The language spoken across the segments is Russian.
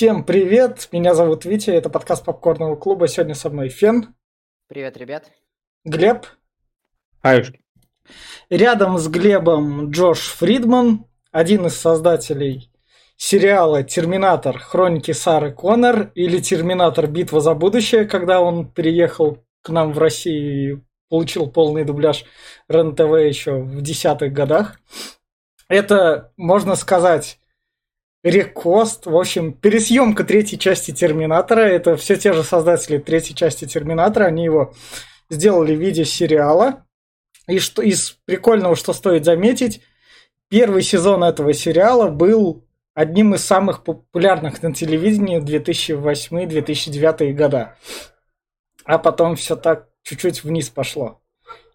Всем привет, меня зовут Витя, это подкаст Попкорного клуба. Сегодня со мной Фен. Привет, ребят. Глеб. Аюшки. Рядом с Глебом Джош Фридман, один из создателей сериала «Терминатор. Хроники Сары Коннор» или «Терминатор. Битва за будущее», когда он переехал к нам в Россию и получил полный дубляж РЕН-ТВ еще в десятых годах. Это, можно сказать, Рекост, в общем, пересъемка третьей части Терминатора. Это все те же создатели третьей части Терминатора. Они его сделали в виде сериала. И что из прикольного, что стоит заметить, первый сезон этого сериала был одним из самых популярных на телевидении 2008-2009 года. А потом все так чуть-чуть вниз пошло.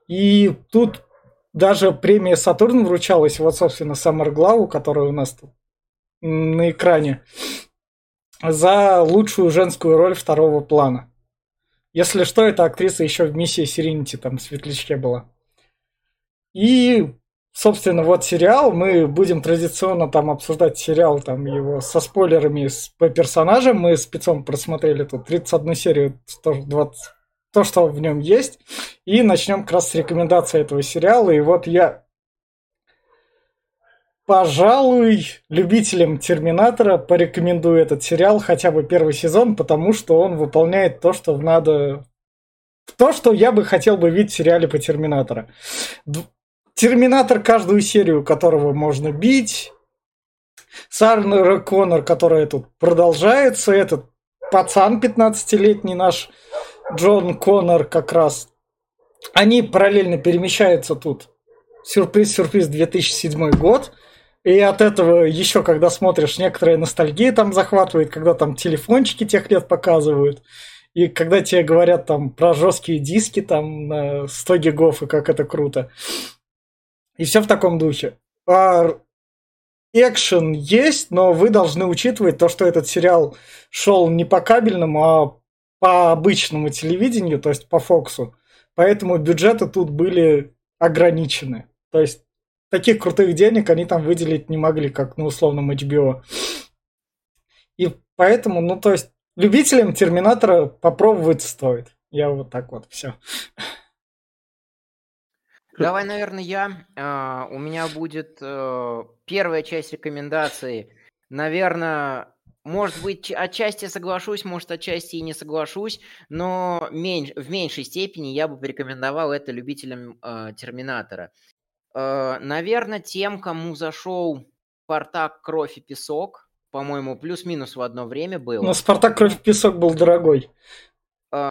И тут даже премия Сатурн вручалась, вот, собственно, Саммерглаву, которая у нас тут на экране за лучшую женскую роль второго плана. Если что, эта актриса еще в миссии Сиринити там в Светлячке была. И, собственно, вот сериал. Мы будем традиционно там обсуждать сериал, там его со спойлерами по персонажам. Мы спецом просмотрели тут 31 серию, 20, то, что в нем есть. И начнем как раз с рекомендации этого сериала. И вот я Пожалуй, любителям Терминатора порекомендую этот сериал, хотя бы первый сезон, потому что он выполняет то, что надо... То, что я бы хотел бы видеть в сериале по Терминатора. Терминатор, каждую серию которого можно бить. Сарнер Коннор, которая тут продолжается. Этот пацан 15-летний наш Джон Коннор как раз. Они параллельно перемещаются тут. Сюрприз-сюрприз 2007 год. И от этого еще, когда смотришь, некоторые ностальгии там захватывает, когда там телефончики тех лет показывают. И когда тебе говорят там про жесткие диски там на 100 гигов и как это круто. И все в таком духе. А экшен есть, но вы должны учитывать то, что этот сериал шел не по кабельному, а по обычному телевидению, то есть по Фоксу. Поэтому бюджеты тут были ограничены. То есть таких крутых денег они там выделить не могли, как на условном HBO. И поэтому, ну, то есть, любителям Терминатора попробовать стоит. Я вот так вот, все. Давай, наверное, я. Uh, у меня будет uh, первая часть рекомендаций. Наверное, может быть, отчасти соглашусь, может, отчасти и не соглашусь, но меньш, в меньшей степени я бы порекомендовал это любителям э, Терминатора. Э, наверное, тем, кому зашел Спартак Кровь и Песок, по-моему, плюс-минус в одно время был. Но Спартак Кровь и Песок был дорогой. Э,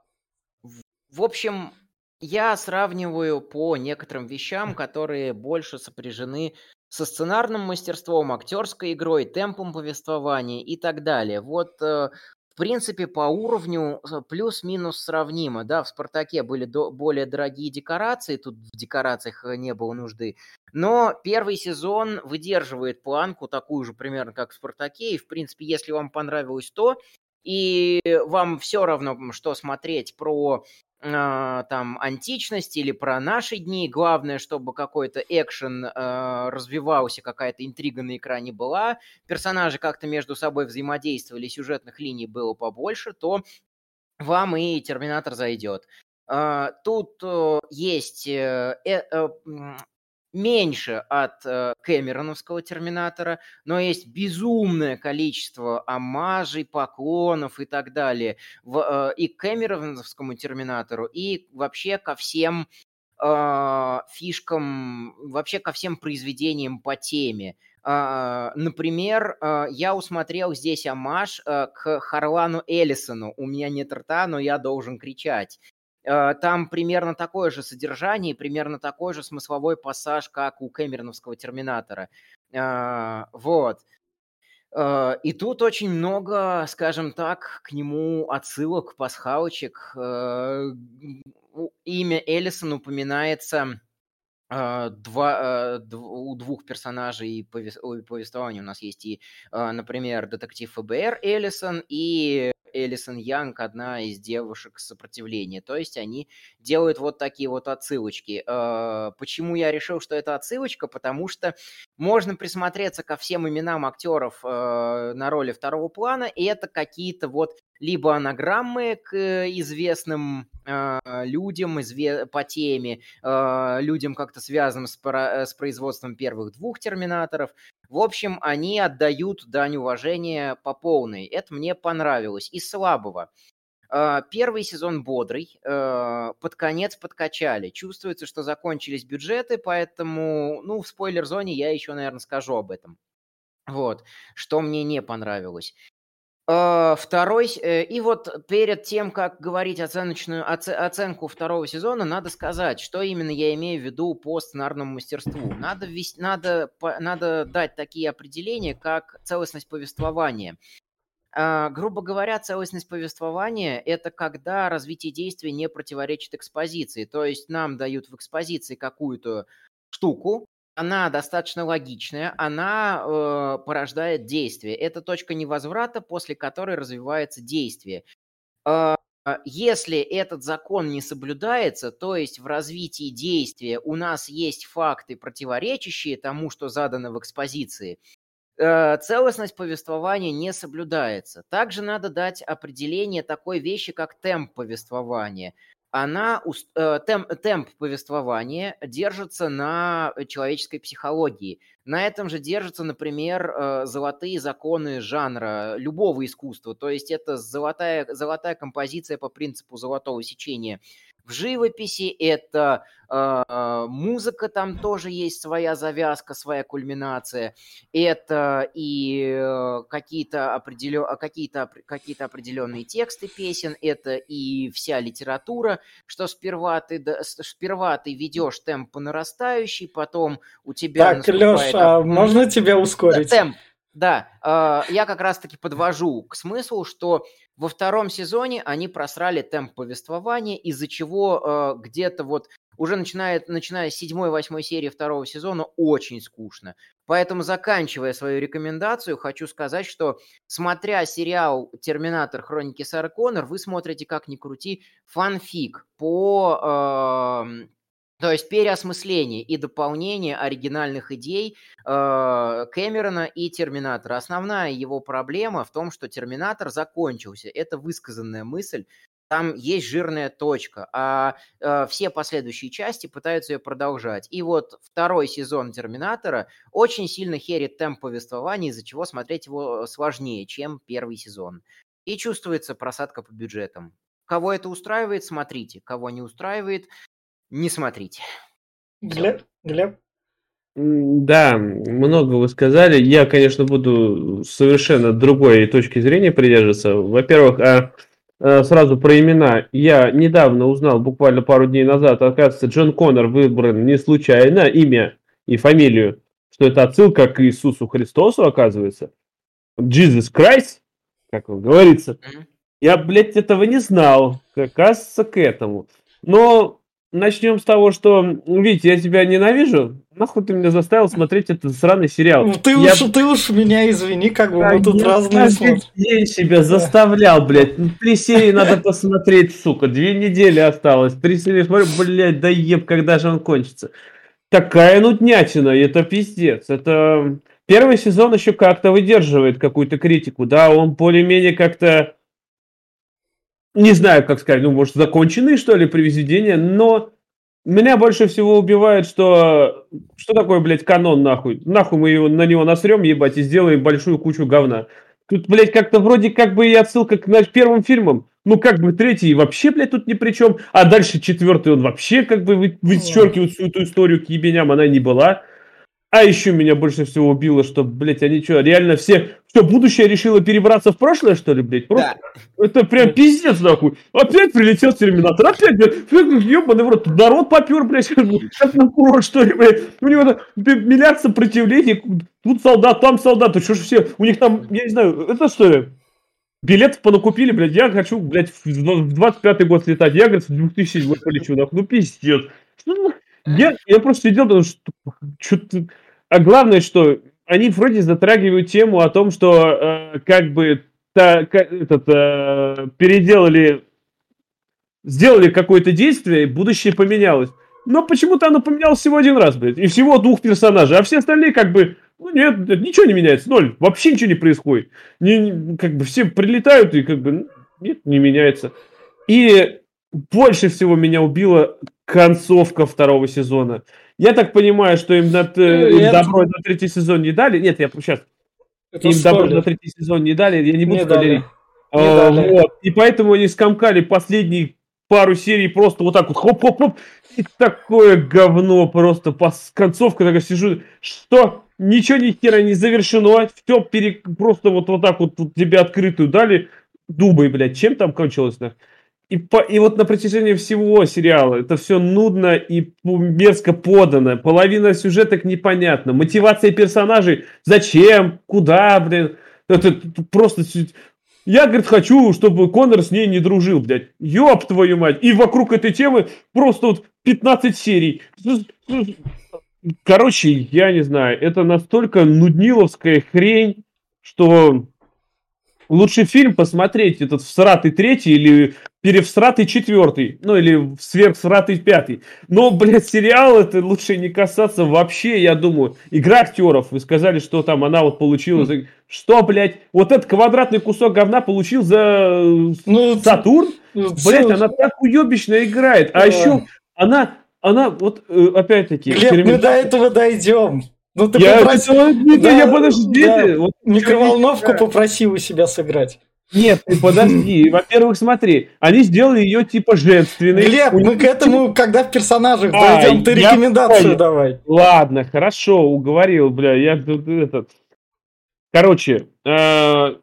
в общем, я сравниваю по некоторым вещам, которые больше сопряжены со сценарным мастерством, актерской игрой, темпом повествования и так далее. Вот э, в принципе, по уровню э, плюс-минус сравнимо. Да, в «Спартаке» были до- более дорогие декорации, тут в декорациях э, не было нужды. Но первый сезон выдерживает планку такую же примерно, как в «Спартаке». И, в принципе, если вам понравилось то, и вам все равно, что смотреть про там античность или про наши дни. Главное, чтобы какой-то экшен э, развивался, какая-то интрига на экране была, персонажи как-то между собой взаимодействовали, сюжетных линий было побольше, то вам и Терминатор зайдет. Uh, тут uh, есть uh, меньше от э, Кэмероновского Терминатора, но есть безумное количество омажей, поклонов и так далее в, э, и к Кэмероновскому Терминатору, и вообще ко всем э, фишкам, вообще ко всем произведениям по теме. Uh, например, uh, я усмотрел здесь амаш uh, к Харлану Эллисону. У меня нет рта, но я должен кричать. Э, там примерно такое же содержание, примерно такой же смысловой пассаж, как у Кэмероновского Терминатора. Э, вот. Э, и тут очень много, скажем так, к нему отсылок, пасхалочек. Имя Эллисон упоминается два, у двух персонажей повествования у нас есть и, например, детектив ФБР Эллисон и Элисон Янг одна из девушек сопротивления. То есть они делают вот такие вот отсылочки. Э, почему я решил, что это отсылочка? Потому что можно присмотреться ко всем именам актеров э, на роли второго плана, и это какие-то вот либо анаграммы к известным э, людям изве- по теме, э, людям как-то связанным с, про- с производством первых двух терминаторов. В общем, они отдают дань уважения по полной. Это мне понравилось. Из слабого. Э, первый сезон бодрый, э, под конец подкачали. Чувствуется, что закончились бюджеты, поэтому, ну, в спойлер-зоне я еще, наверное, скажу об этом. Вот, что мне не понравилось. Э, второй, э, и вот перед тем, как говорить оценочную оце, оценку второго сезона, надо сказать, что именно я имею в виду по сценарному мастерству. Надо, ввести, надо, надо дать такие определения, как целостность повествования. Uh, грубо говоря, целостность повествования – это когда развитие действия не противоречит экспозиции. То есть нам дают в экспозиции какую-то штуку, она достаточно логичная, она э, порождает действие. Это точка невозврата, после которой развивается действие. Э, если этот закон не соблюдается, то есть в развитии действия у нас есть факты, противоречащие тому, что задано в экспозиции, э, целостность повествования не соблюдается. Также надо дать определение такой вещи, как темп повествования – она, э, темп, темп повествования держится на человеческой психологии. На этом же держатся, например, э, золотые законы жанра любого искусства. То есть это золотая, золотая композиция по принципу золотого сечения в живописи, это э, музыка, там тоже есть своя завязка, своя кульминация, это и э, какие-то определен... какие-то, какие-то определенные тексты песен, это и вся литература, что сперва ты, сперва ты ведешь темп по нарастающей, потом у тебя Так, наступает... Леша, а можно тебя ускорить? Темп, да, э, я как раз-таки подвожу к смыслу, что во втором сезоне они просрали темп повествования, из-за чего э, где-то вот уже начинает, начиная с седьмой-восьмой серии второго сезона очень скучно. Поэтому, заканчивая свою рекомендацию, хочу сказать, что смотря сериал «Терминатор. Хроники Сары Коннор», вы смотрите, как ни крути, фанфик по э, то есть переосмысление и дополнение оригинальных идей э, Кэмерона и Терминатора. Основная его проблема в том, что Терминатор закончился. Это высказанная мысль. Там есть жирная точка, а э, все последующие части пытаются ее продолжать. И вот второй сезон Терминатора очень сильно херит темп повествования, из-за чего смотреть его сложнее, чем первый сезон. И чувствуется просадка по бюджетам. Кого это устраивает, смотрите. Кого не устраивает, не смотрите. Глеб? Глеб? Да, много вы сказали. Я, конечно, буду совершенно другой точки зрения придерживаться. Во-первых, а, а, сразу про имена. Я недавно узнал, буквально пару дней назад, оказывается, Джон Коннор выбран не случайно, имя и фамилию, что это отсылка к Иисусу Христосу, оказывается. Jesus Christ, как говорится. Я, блядь, этого не знал. Оказывается, к этому. Но начнем с того, что, Витя, я тебя ненавижу. Нахуй ты меня заставил смотреть этот сраный сериал? Ну, ты, я... уж, ты уж меня извини, как бы мы тут разные смотрим. день себя заставлял, блядь. Ну, три серии надо посмотреть, сука. Две недели осталось. Три серии смотрю, блядь, да еб, когда же он кончится. Такая нуднятина, это пиздец. Это... Первый сезон еще как-то выдерживает какую-то критику, да, он более-менее как-то не знаю, как сказать, ну, может, законченные, что ли, произведения, но меня больше всего убивает, что... Что такое, блядь, канон, нахуй? Нахуй мы его, на него насрем, ебать, и сделаем большую кучу говна. Тут, блядь, как-то вроде как бы и отсылка к наш первым фильмам. Ну, как бы третий вообще, блядь, тут ни при чем. А дальше четвертый он вообще как бы вычеркивает всю эту историю к ебеням, она не была. А еще меня больше всего убило, что, блядь, они что, реально все... Что, будущее решило перебраться в прошлое, что ли, блядь? Просто... Да. Это прям пиздец, нахуй. Опять прилетел Терминатор, опять, блядь, ебаный в рот, народ попер, блядь, как на курорт, что ли, блядь. У него миллиард сопротивлений, тут солдат, там солдат, что ж все, у них там, я не знаю, это что ли? Билетов понакупили, блядь, я хочу, блядь, в 25-й год летать, я, говорит, в 2007 полечу, нахуй, ну пиздец. Я, я просто сидел, потому что что-то а главное, что они вроде затрагивают тему о том, что э, как бы так, этот, э, переделали, сделали какое-то действие, и будущее поменялось. Но почему-то оно поменялось всего один раз, блядь. И всего двух персонажей. А все остальные как бы... Ну нет, ничего не меняется, ноль. Вообще ничего не происходит. Не, как бы все прилетают и как бы... Нет, не меняется. И больше всего меня убила концовка второго сезона. Я так понимаю, что им, на, э, им добро на третий сезон не дали. Нет, я сейчас... Это им добро на третий сезон не дали, я не буду Не спойлерить. Не А, дали. вот. И поэтому они скомкали последние пару серий просто вот так вот хоп-хоп-хоп. И такое говно просто. Пос- Концовка такая сижу. Что? Ничего ни хера не завершено. Все пере... просто вот, вот так вот, вот тебе открытую дали. Думай, блядь, чем там кончилось нах? И, по, и вот на протяжении всего сериала это все нудно и мерзко подано. Половина сюжеток непонятна. Мотивация персонажей. Зачем? Куда, блин? Это просто... Я, говорит, хочу, чтобы Конор с ней не дружил, блядь. Ёб твою мать. И вокруг этой темы просто вот 15 серий. Короче, я не знаю. Это настолько нудниловская хрень, что лучше фильм посмотреть этот всратый третий или перевсратый четвертый. Ну, или сверхсратый пятый. Но, блядь, сериал это лучше не касаться вообще, я думаю. Игра актеров. Вы сказали, что там она вот получила за... Что, блядь? Вот этот квадратный кусок говна получил за э, Ну, Сатурн? ну, Блять, она так уебищно играет. А еще она, она вот э, опять-таки. Глеб, мы до этого дойдем. Ну ты Я, попроси- этого- нет, Да, я подожди, да. вот микроволновку Да. попроси у себя сыграть. Нет, ты подожди. Во-первых, смотри, они сделали ее типа женственной. Глеб, У мы к этому, когда в персонажах А, дойдем, ты рекомендацию понял. давай. Ладно, хорошо, уговорил, бля, я этот. Короче, э,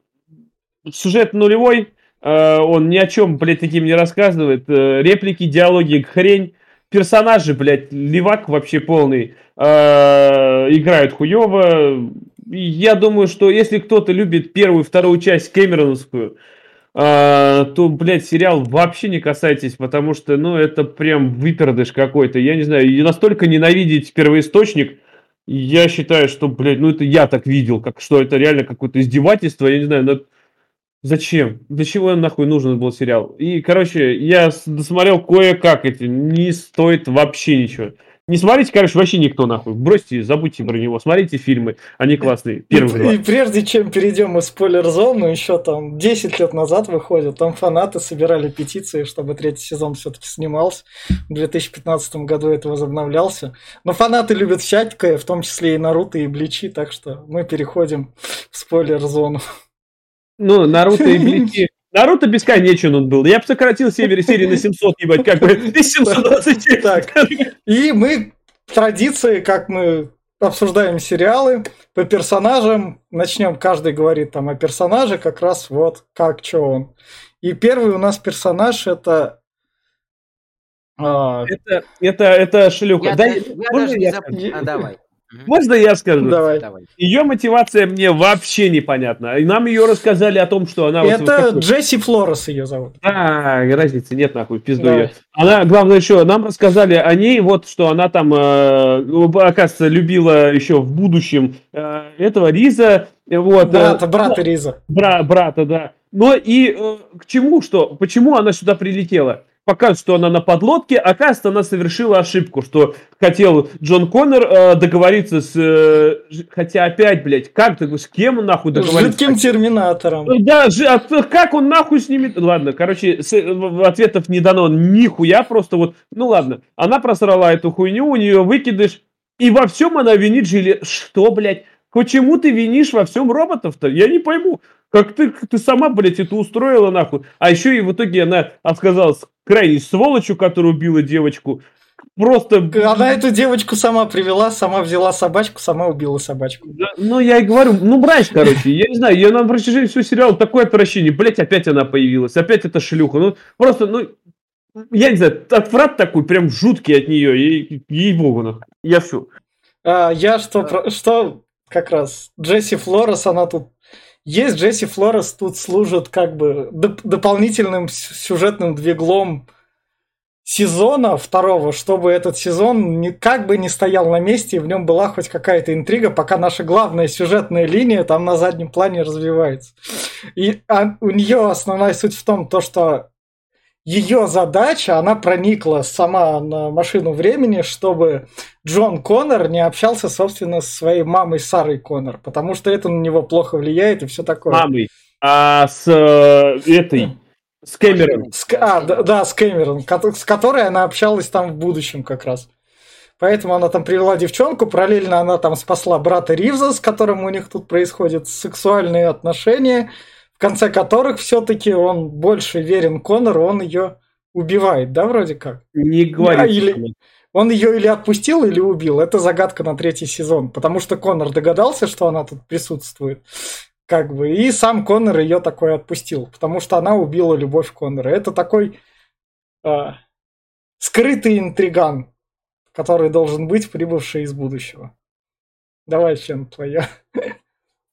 сюжет нулевой, э, он ни о чем, блядь, таким не рассказывает. Э, реплики, диалоги, хрень. Персонажи, блядь, левак вообще полный. э, играют хуево. Я думаю, что если кто-то любит первую вторую часть Кэмероновскую, э, то, блядь, сериал вообще не касайтесь, потому что, ну, это прям выпердыш какой-то. Я не знаю, и настолько ненавидеть первоисточник, я считаю, что, блядь, ну это я так видел, как что это реально какое-то издевательство, я не знаю, но зачем? Для чего нахуй нужен был сериал? И, короче, я досмотрел кое-как эти, не стоит вообще ничего. Не смотрите, короче, вообще никто нахуй. Бросьте, забудьте про него. Смотрите фильмы, они классные. Первые. И, и прежде чем перейдем из спойлер-зону, еще там 10 лет назад выходит, там фанаты собирали петиции, чтобы третий сезон все-таки снимался. В 2015 году это возобновлялся. Но фанаты любят всякое, в том числе и Наруто, и Бличи, так что мы переходим в спойлер-зону. Ну, Наруто и Блики. Наруто бесконечен он был. Я бы сократил серии серии на 700, ебать, как бы. И 720. Так, и мы традиции, как мы обсуждаем сериалы по персонажам. Начнем, каждый говорит там о персонаже, как раз вот как, что он. И первый у нас персонаж это... а, Это, это, это шлюха. Я, Да, я можно даже не я зап- скажу? А, давай. Можно я скажу? давай. Давай. Ее мотивация мне вообще непонятна. И нам ее рассказали о том, что она... вот- вот Это такой- Джесси Флорес ее зовут. А, разницы нет, нахуй, пизду Да. её. Она, главное, еще, нам рассказали о ней, вот, что она там, э, оказывается, любила еще в будущем э, этого Риза, э, вот. э, Брата, брата Риза. Бра- брата, да. Но и э, к чему, что, почему она сюда прилетела? Показывает, что она на подлодке, оказывается, она совершила ошибку, что хотел Джон Коннор э, договориться с... э, хотя опять, блядь, как ты, с кем он нахуй договориться? Жидким терминатором. Ну Да, жи- а как он нахуй с ними... Ладно, короче, с- в- ответов не дано нихуя, просто вот, ну ладно, она просрала эту хуйню, у нее выкидыш, и во всем она винит Жили. Что, блядь? Почему ты винишь во всем роботов-то? Я не пойму. Как ты, ты сама, блядь, это устроила нахуй. А еще и в итоге она отказалась крайней сволочью, которая убила девочку. Просто... Она эту девочку сама привела, сама взяла собачку, сама убила собачку. Да, Ну, я и говорю, ну, мразь, короче, я не знаю, я на протяжении всего сериала такое отвращение, блять, опять она появилась, опять эта шлюха, ну, просто, ну, я не знаю, отврат такой, прям жуткий от нее, ей, ей-богу, нахуй, я все. А, я что, про- что как раз Джесси Флорес, она тут есть Джесси Флорес тут служит как бы доп- дополнительным сюжетным двиглом сезона второго, чтобы этот сезон ни, как бы не стоял на месте, и в нем была хоть какая-то интрига, пока наша главная сюжетная линия там на заднем плане развивается. И а, у нее основная суть в том, то, что ее задача, она проникла сама на машину времени, чтобы Джон Коннор не общался, собственно, с своей мамой Сарой Коннор, потому что это на него плохо влияет и все такое. Мамой. А с э, этой, с Кэмерон. С, а, да, да, с Кэмерон, с которой она общалась там в будущем как раз. Поэтому она там привела девчонку, параллельно она там спасла брата Ривза, с которым у них тут происходят сексуальные отношения конце которых все-таки он больше верен Конору, он ее убивает, да, вроде как? Не говори. Да, или... Он ее или отпустил, или убил. Это загадка на третий сезон. Потому что Конор догадался, что она тут присутствует. Как бы. И сам Конор ее такой отпустил. Потому что она убила любовь Конора. Это такой э, скрытый интриган, который должен быть прибывший из будущего. Давай, Чен, твоя.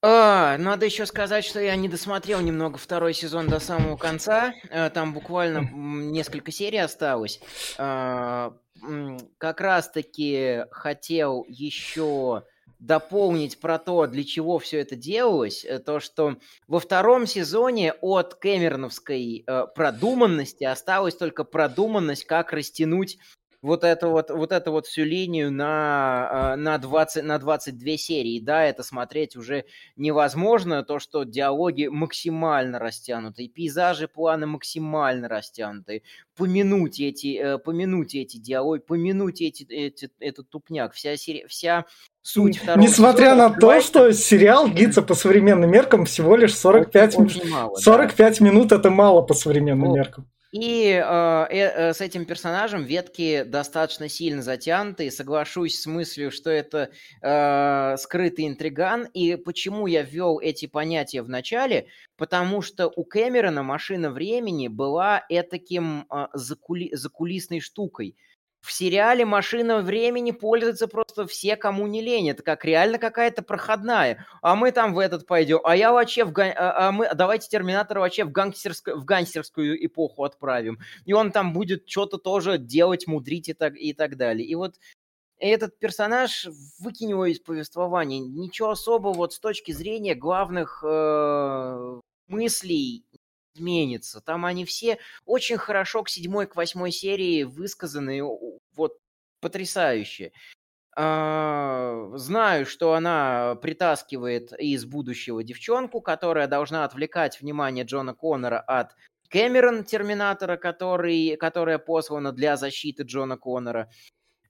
А, надо еще сказать, что я не досмотрел немного второй сезон до самого конца. Э, там буквально несколько серий осталось. А, как раз-таки хотел еще дополнить про то, для чего все это делалось, э, то, что во втором сезоне от кэмероновской э, продуманности осталась только продуманность, как растянуть вот эту вот, вот эту вот всю линию на, а, на, 20, на 22 серии. Да, это смотреть уже невозможно, то, что диалоги максимально растянуты, пейзажи, планы максимально растянуты. Помянуть эти, э, помянуть эти диалоги, помянуть эти, эти, этот тупняк. Вся, серия, вся суть второго Несмотря на то, что сериал длится по современным меркам всего лишь 45, очень, очень мало, 45 да. минут, это мало по современным меркам. И э, э, с этим персонажем ветки достаточно сильно затянуты. Соглашусь с мыслью, что это э, скрытый интриган. И почему я ввел эти понятия в начале? Потому что у Кэмерона машина времени была этаким э, закули закулисной штукой в сериале «Машина времени» пользуются просто все, кому не лень. Это как реально какая-то проходная. А мы там в этот пойдем. А я вообще в... Ган... А, а мы... Давайте Терминатора вообще в, гангстерскую... в гангстерскую эпоху отправим. И он там будет что-то тоже делать, мудрить и так, и так далее. И вот этот персонаж, выкинь его из повествования. Ничего особого вот с точки зрения главных э, мыслей изменится. Там они все очень хорошо к седьмой, к восьмой серии высказаны, вот потрясающе. А, знаю, что она притаскивает из будущего девчонку, которая должна отвлекать внимание Джона Коннора от Кэмерон Терминатора, который, которая послана для защиты Джона Коннора.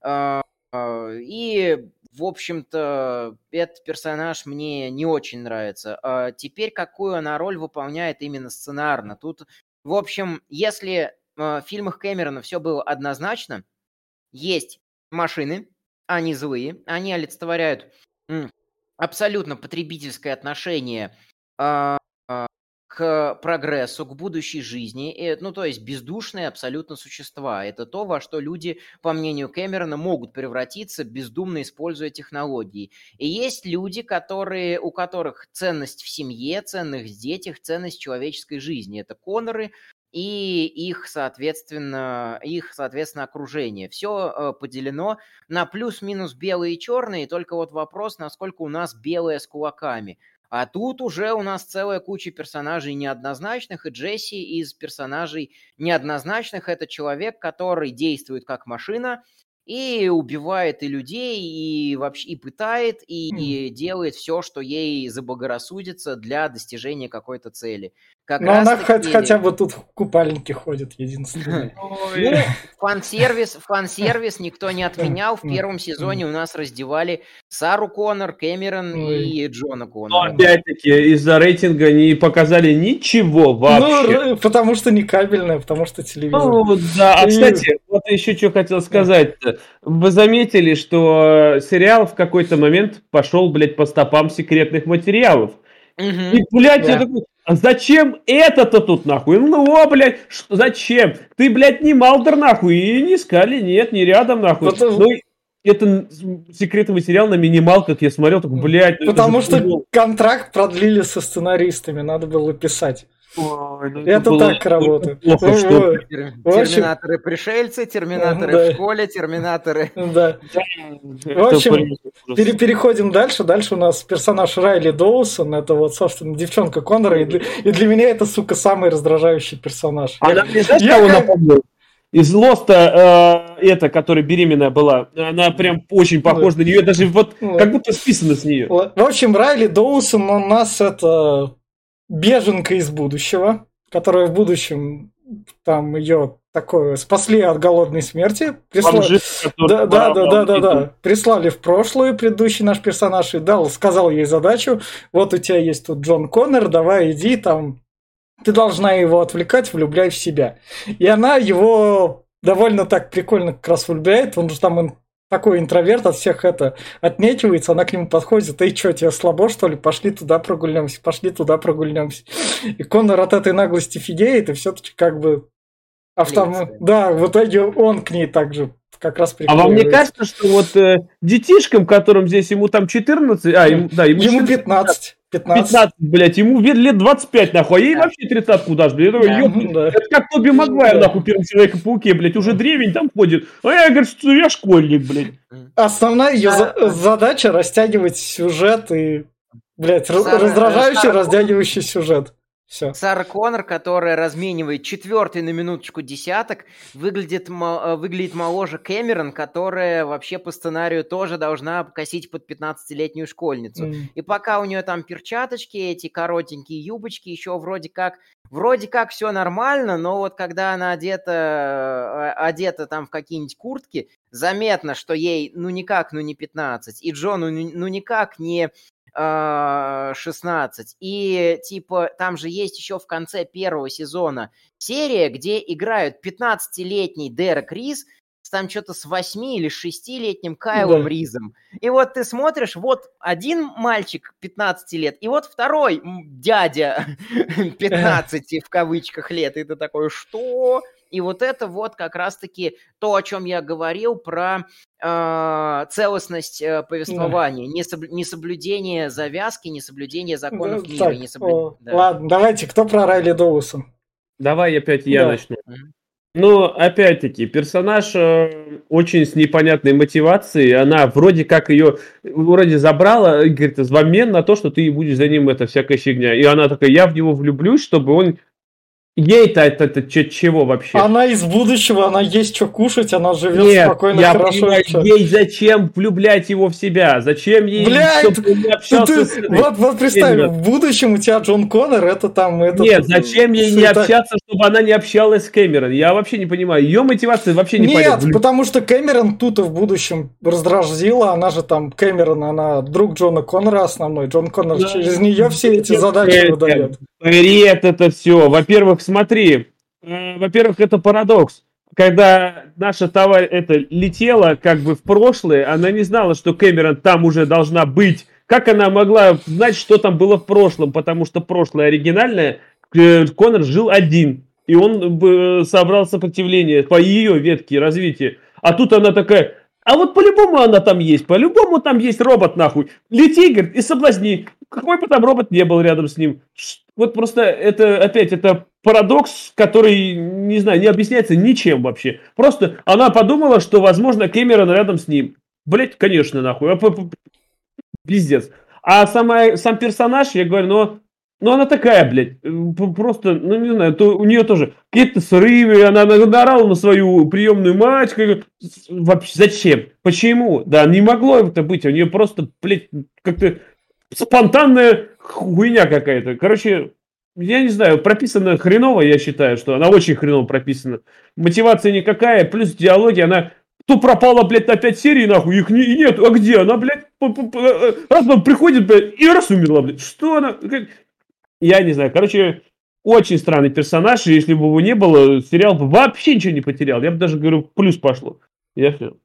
А, а, и в общем-то, этот персонаж мне не очень нравится. А теперь какую она роль выполняет именно сценарно? Тут, в общем, если а, в фильмах Кэмерона все было однозначно, есть машины, они злые, они олицетворяют абсолютно потребительское отношение а, к прогрессу, к будущей жизни, и, ну, то есть бездушные абсолютно существа. Это то, во что люди, по мнению Кэмерона, могут превратиться, бездумно используя технологии. И есть люди, которые, у которых ценность в семье, ценность в детях, ценность человеческой жизни. Это Коноры, и их, соответственно, их, соответственно, окружение. Все э, поделено на плюс-минус белые и черные, только вот вопрос, насколько у нас белое с кулаками. А тут уже у нас целая куча персонажей неоднозначных, и Джесси из персонажей неоднозначных – это человек, который действует как машина, и убивает и людей, и вообще и пытает, и, и делает все, что ей заблагорассудится для достижения какой-то цели. Как Но она таки... хотя бы тут в купальнике ходит, единственное. Ну, фан-сервис, фан-сервис никто не отменял. В первом сезоне у нас раздевали Сару Коннор, Кэмерон и Джона Коннора. Но опять-таки из-за рейтинга не показали ничего вообще. Ну, потому что не кабельное, потому что телевизор. Ну, да, а кстати, вот еще что хотел сказать. Вы заметили, что сериал в какой-то момент пошел, блядь, по стопам секретных материалов. И, блядь, я такой, а зачем это-то тут нахуй? Ну, о, блядь, зачем? Ты, блядь, не Малдер нахуй, и не Скали, нет, не рядом нахуй. Потому... Ну, это секретный материал на минималках, я смотрел, так, блядь. Ну, Потому что контракт продлили со сценаристами, надо было писать. Ой, ну Это было так работает. плохо, Ну, что- вот, Тер- В общем- Терминаторы-пришельцы, терминаторы Да. в школе, терминаторы... Да. Это общем. Пере- переходим дальше. Дальше у нас персонаж Райли Доусон. Это вот, собственно, девчонка Коннора. И для, и для меня это, сука, самый раздражающий персонаж. Она мне, знаешь, Я кого напомнила? Из Лоста, э, эта, которая беременная была, она прям очень похожа на нее, даже вот как будто списана с нее. В общем, Райли Доусон у нас это беженка из будущего, которая в будущем там ее такое спасли от голодной смерти. Присла- Бомжи, Да, да, да, да, да, да. Прислали в прошлое предыдущий наш персонаж и дал, сказал ей задачу. Вот у тебя есть тут Джон Коннор, давай иди там. Ты должна его отвлекать, влюбляй в себя. И она его довольно так прикольно как раз влюбляет. Он же там такой интроверт от всех это отнекивается, она к нему подходит, эй, что, тебе слабо, что ли? Пошли туда прогульнемся, пошли туда прогульнемся. И Коннор от этой наглости фигеет, и все-таки как бы автом... Да, в итоге он к ней также как раз А вам не кажется, что вот э, детишкам, которым здесь ему там 14, а, ему, да, ему, Ему 14, 15. 15. 15, блядь, ему лет 25, нахуй, а ей Да. вообще 30 куда ж, блядь, Да. ёб- Мгм, да. это как Тоби Магуайр, Да. нахуй, первый Человек-пауке, блядь, уже древень там ходит, а я, говорит, что я школьник, блядь. Основная ее А- задача растягивать сюжет и, блядь, раздражающий, растягивающий сюжет. Все. Сара Коннор, которая разменивает четвертый на минуточку десяток, выглядит, э, выглядит моложе Кэмерон, которая вообще по сценарию тоже должна косить под 15-летнюю школьницу. И пока у нее там перчаточки, эти коротенькие юбочки, еще вроде как, вроде как все нормально, но вот когда она одета, э, одета там в какие-нибудь куртки, заметно, что ей ну никак, ну не 15, и Джону ну, ну никак не 16. И типа там же есть еще в конце первого сезона серия, где играют 15-летний Дерек Рис с там что-то с 8 или 6-летним Кайлом Да. Ризом. И вот ты смотришь, вот один мальчик 15 лет, и вот второй дядя 15 в кавычках лет. И ты такой, что? И вот это вот как раз-таки то, о чем я говорил про э, целостность э, повествования, несоблю- несоблюдение завязки, несоблюдение законов мира. Так, несоблю- о, да. Ладно, давайте, кто про Райли Доусон? Давай опять я Да. начну. Мгм. Ну, опять-таки, персонаж э, очень с непонятной мотивацией. Она вроде как ее вроде забрала, и говорит, в обмен на то, что ты будешь за ним это всякая фигня. И она такая, я в него влюблюсь, чтобы он... Ей-то это, это чего вообще? Она из будущего, она есть что кушать, она живет Нет, спокойно, я хорошо. понимаю, всё. ей зачем влюблять его в себя? Зачем ей, Блядь, Ты- с вот, вот представь, Именно. в будущем у тебя Джон Коннор, это там... Это, Нет, зачем ей не так- общаться, чтобы она не общалась с Кэмерон? Я вообще не понимаю. Ее мотивация вообще не Нет, понятна. потому что Кэмерон тут и в будущем раздражила, она же там, Кэмерон, она друг Джона Коннора основной, Джон Коннор Да. через нее все эти задачи выдает. Бред это все. Во-первых, смотри. э, Во-первых, это парадокс. Когда наша товарищ это летела как бы в прошлое, она не знала, что Кэмерон там уже должна быть. Как она могла знать, что там было в прошлом? Потому что прошлое оригинальное, э, Коннор жил один. И он бы собрал сопротивление по ее ветке развития. А тут она такая, а вот по-любому она там есть, по-любому там есть робот нахуй. Лети, говорит, и соблазни. Какой бы там робот не был рядом с ним. Вот просто это опять это парадокс, который, не знаю, не объясняется ничем вообще. Просто она подумала, что, возможно, Кэмерон рядом с ним. Блять, конечно, нахуй. А Пиздец. А сама, сам персонаж, я говорю, ну, ну она такая, блядь, э, просто, ну не знаю, то у нее тоже какие-то срывы, она на- наорала на свою приемную мать, как- вообще зачем? Почему? Да, не могло это быть, у нее просто, блядь, как-то спонтанная хуйня какая-то. Короче, я не знаю, прописано хреново, я считаю, что она очень хреново прописана. Мотивация никакая, плюс диалоги, она то пропала, блядь, на 5 серий, нахуй, их не, нет, а где? Она, блядь, э, раз она приходит, блядь, и раз умерла, блядь. Что она? Я не знаю, короче, очень странный персонаж, и если бы его не было, сериал бы вообще ничего не потерял. Я бы даже, говорю, плюс пошло. Я все.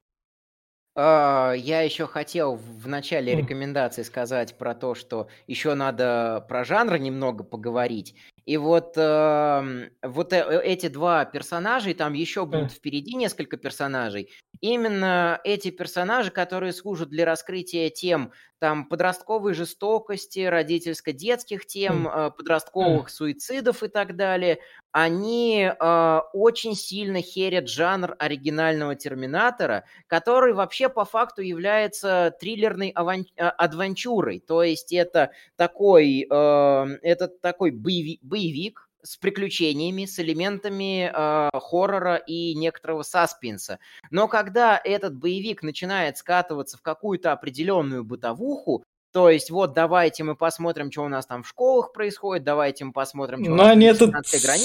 А, Я еще хотел в начале рекомендации сказать про то, что еще надо про жанр немного поговорить. И вот, э, вот э, эти два персонажа, и там еще будут впереди несколько персонажей, именно эти персонажи, которые служат для раскрытия тем там подростковой жестокости, родительско-детских тем, э, подростковых суицидов и так далее, они э, очень сильно херят жанр оригинального Терминатора, который вообще по факту является триллерной аван- а, адвенчурой. То есть это такой, э, это такой боевик, боевик с приключениями, с элементами э, хоррора и некоторого саспенса. Но когда этот боевик начинает скатываться в какую-то определенную бытовуху, то есть, вот, давайте мы посмотрим, что у нас там в школах происходит, давайте мы посмотрим, что Но у нас они это,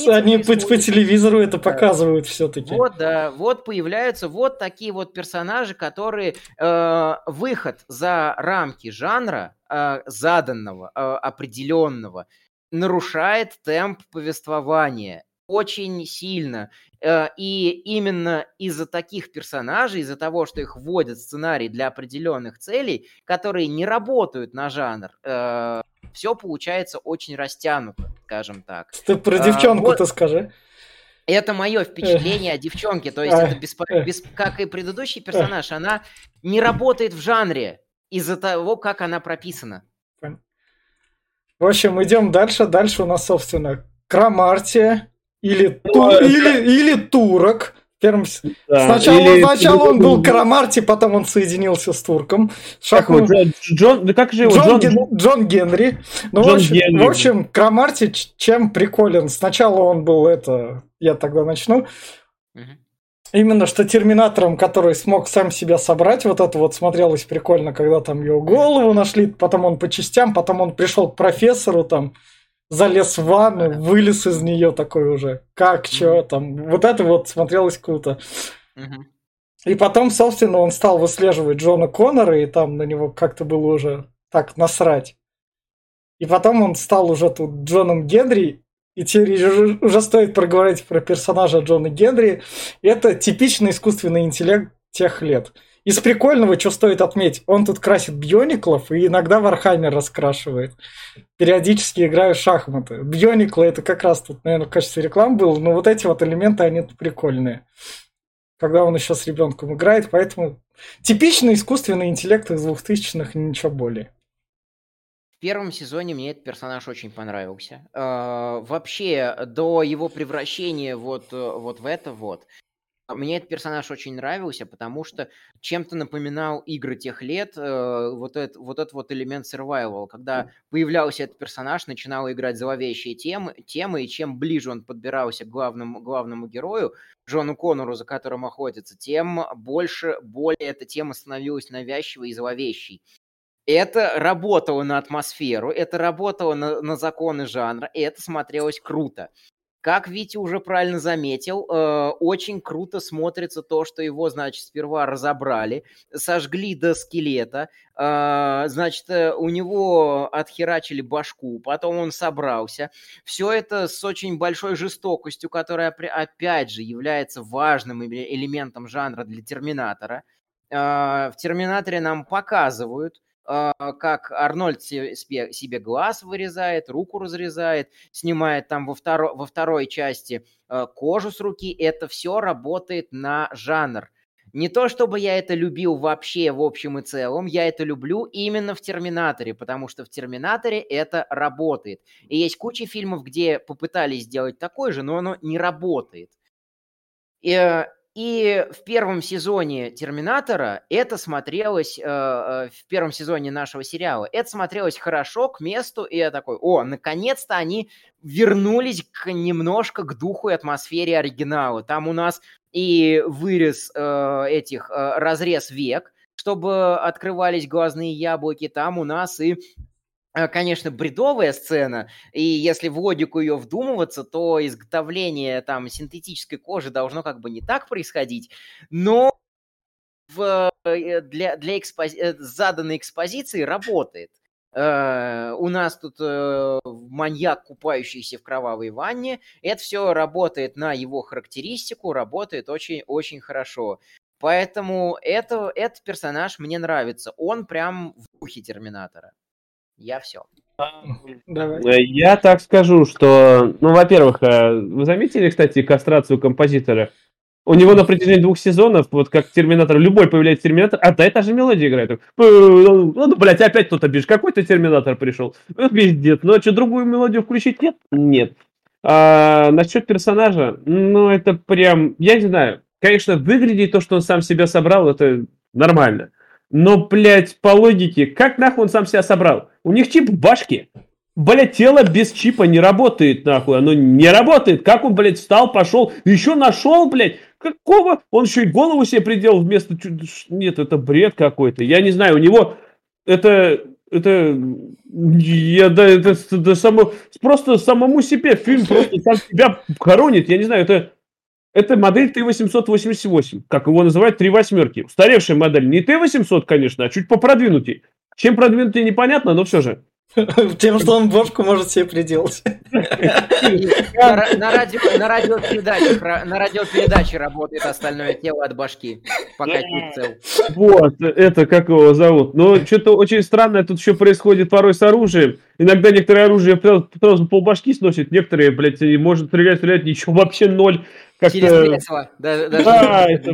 они по, по телевизору это да. показывают все-таки. Вот, да, вот появляются вот такие вот персонажи, которые э, выход за рамки жанра э, заданного, э, определенного, нарушает темп повествования очень сильно. Э, и именно из-за таких персонажей, из-за того, что их вводят в сценарий для определенных целей, которые не работают на жанр, э, все получается очень растянуто, скажем так. Ты про а, девчонку-то вот... скажи. Это мое впечатление о девчонке. То есть это бесп... Бесп... как и предыдущий персонаж, она не работает в жанре из-за того, как она прописана. В общем, идем дальше. Дальше у нас, собственно, Крамартия, или, ту, или, или турок. Первым... Да, сначала, или... сначала он был Карамарти, потом он соединился с турком. Как, его, Джон, Джон, да как же его? Джон, Джон, Ген, Джон Генри. Ну, Джон в, общем, Генри. в общем, Карамарти чем приколен? Сначала он был это... Я тогда начну. Угу. Именно что Терминатором, который смог сам себя собрать, вот это вот смотрелось прикольно, когда там его голову нашли, потом он по частям, потом он пришел к профессору там, залез в ванну, вылез из нее такой уже. Как, что там. Вот это вот смотрелось круто. И потом, собственно, он стал выслеживать Джона Коннора, и там на него как-то было уже так насрать. И потом он стал уже тут Джоном Генри, и теперь уже стоит проговорить про персонажа Джона Генри. Это типичный искусственный интеллект тех лет. Из прикольного, что стоит отметить, он тут красит биониклов и иногда Warhammer раскрашивает. Периодически играю в шахматы. Биониклы это как раз тут, наверное, в качестве рекламы было, но вот эти вот элементы, они прикольные. Когда он еще с ребенком играет, поэтому типичный искусственный интеллект из двухтысячных, ничего более. Первом сезоне мне этот персонаж очень понравился. Э, вообще, до его превращения вот, э, вот в это вот, а мне этот персонаж очень нравился, потому что чем-то напоминал игры тех лет, э, вот, этот, вот этот вот элемент survival, когда появлялся этот персонаж, начинал играть зловещие темы, темы, и чем ближе он подбирался к главному, главному герою, Джону Коннору, за которым охотится, тем больше, более эта тема становилась навязчивой и зловещей. Это работало на атмосферу, это работало на, на законы жанра, и это смотрелось круто. Как Витя уже правильно заметил, э, очень круто смотрится то, что его, значит, сперва разобрали, сожгли до скелета, э, значит, э, у него отхерачили башку, потом он собрался. Все это с очень большой жестокостью, которая, опять же, является важным элементом жанра для Терминатора. Э, в Терминаторе нам показывают, как Арнольд себе глаз вырезает, руку разрезает, снимает там во, второ, во второй части а, кожу с руки. Это все работает на жанр. Не то чтобы я это любил вообще в общем и целом, я это люблю именно в Терминаторе, потому что в Терминаторе это работает. И есть куча фильмов, где попытались сделать такое же, но оно не работает. И э, и в первом сезоне Терминатора это смотрелось, э, э, в первом сезоне нашего сериала, это смотрелось хорошо, к месту, и я такой, о, наконец-то они вернулись к, немножко к духу и атмосфере оригинала. Там у нас и вырез э, этих, э, разрез век, чтобы открывались глазные яблоки, там у нас и конечно, бредовая сцена, и если в логику ее вдумываться, то изготовление там синтетической кожи должно как бы не так происходить, но в, э, для, для экспози... Э, заданной экспозиции работает. У нас тут маньяк, купающийся в кровавой ванне. Это все работает на его характеристику, работает очень-очень хорошо. Поэтому это, этот персонаж мне нравится. Он прям в духе Терминатора. Я все. Давай. Э, Я так скажу, что, ну, во-первых, э, вы заметили, кстати, кастрацию композитора? У него на протяжении двух сезонов, вот как Терминатор, любой появляется Терминатор, и та же мелодия играет. Ну, ну, блядь, опять кто-то бежит. Какой-то Терминатор пришел. Ну, пиздец. Ну, а что, другую мелодию включить? Нет? Нет. А, насчет персонажа, ну, это прям, я не знаю. Конечно, выглядит то, что он сам себя собрал, это нормально. Но, блядь, по логике, как нахуй он сам себя собрал? У них чип в башке. Блять, тело без чипа не работает, нахуй. Оно не работает. Как он, блядь, встал, пошел, еще нашел, блядь. Какого? Он еще и голову себе приделал вместо... Нет, это бред какой-то. Я не знаю, у него... Это... Это... Я, да, это, да само, просто самому себе фильм просто сам себя хоронит. Я не знаю, это... Это модель Т-888, как его называют, три восьмерки. Устаревшая модель. Не Т-800, конечно, а чуть попродвинутей. Чем продвинутый, непонятно, но все же. Тем, что он бошку может себе приделать. На, ра- на радио, на, радиопередаче, ра- на радиопередаче работает остальное тело от башки, пока не цел. Вот, это как его зовут. Но что-то очень странное тут еще происходит порой с оружием. Иногда некоторые оружие сразу, полбашки сносят, некоторые, блядь, может стрелять, стрелять, ничего, вообще ноль. Как-то- Через кресло. Да, даже- Да, это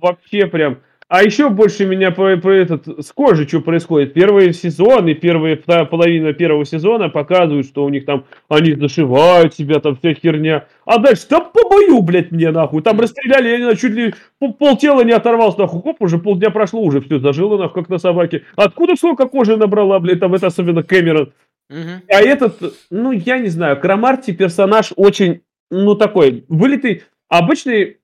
вообще прям. А еще больше меня по, по этот, с кожи что происходит. Первый сезон и первая половина первого сезона показывают, что у них там, они зашивают себя, там вся херня. А дальше, да по бою, блядь, мне нахуй. Там расстреляли, я не знаю, чуть ли пол, полтела не оторвался, нахуй. Хоп, уже полдня прошло, уже все зажило, нахуй, как на собаке. Откуда сколько кожи набрала, блядь, там это особенно Кэмерон. Мгм. А этот, ну, я не знаю, Крамарти персонаж очень, ну, такой, вылитый, обычный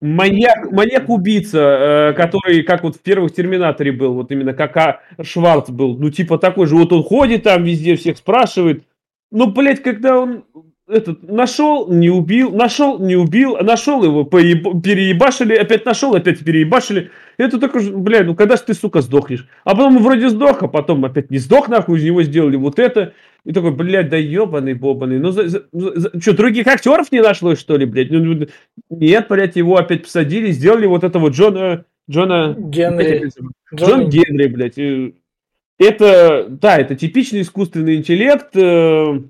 маньяк, маньяк-убийца, э, который, как вот в первых Терминаторе был, вот именно как А. Шварц был, ну, типа такой же, вот он ходит там везде, всех спрашивает, ну, блядь, когда он этот, нашел, не убил, нашел, не убил, нашел его, поеб- переебашили, опять нашел, опять переебашили. Это только, блядь, ну когда ж ты, сука, сдохнешь? А потом вроде сдох, а потом опять не сдох, нахуй, из него сделали вот это. И такой, блядь, да ебаный бобаный. Ну, за, что, других актеров не нашлось, что ли, блядь? Ну, ну, нет, блядь, его опять посадили, сделали вот этого Джона... Джона... Генри. Джон Генри, блядь. э, Это, да, это типичный искусственный интеллект, э,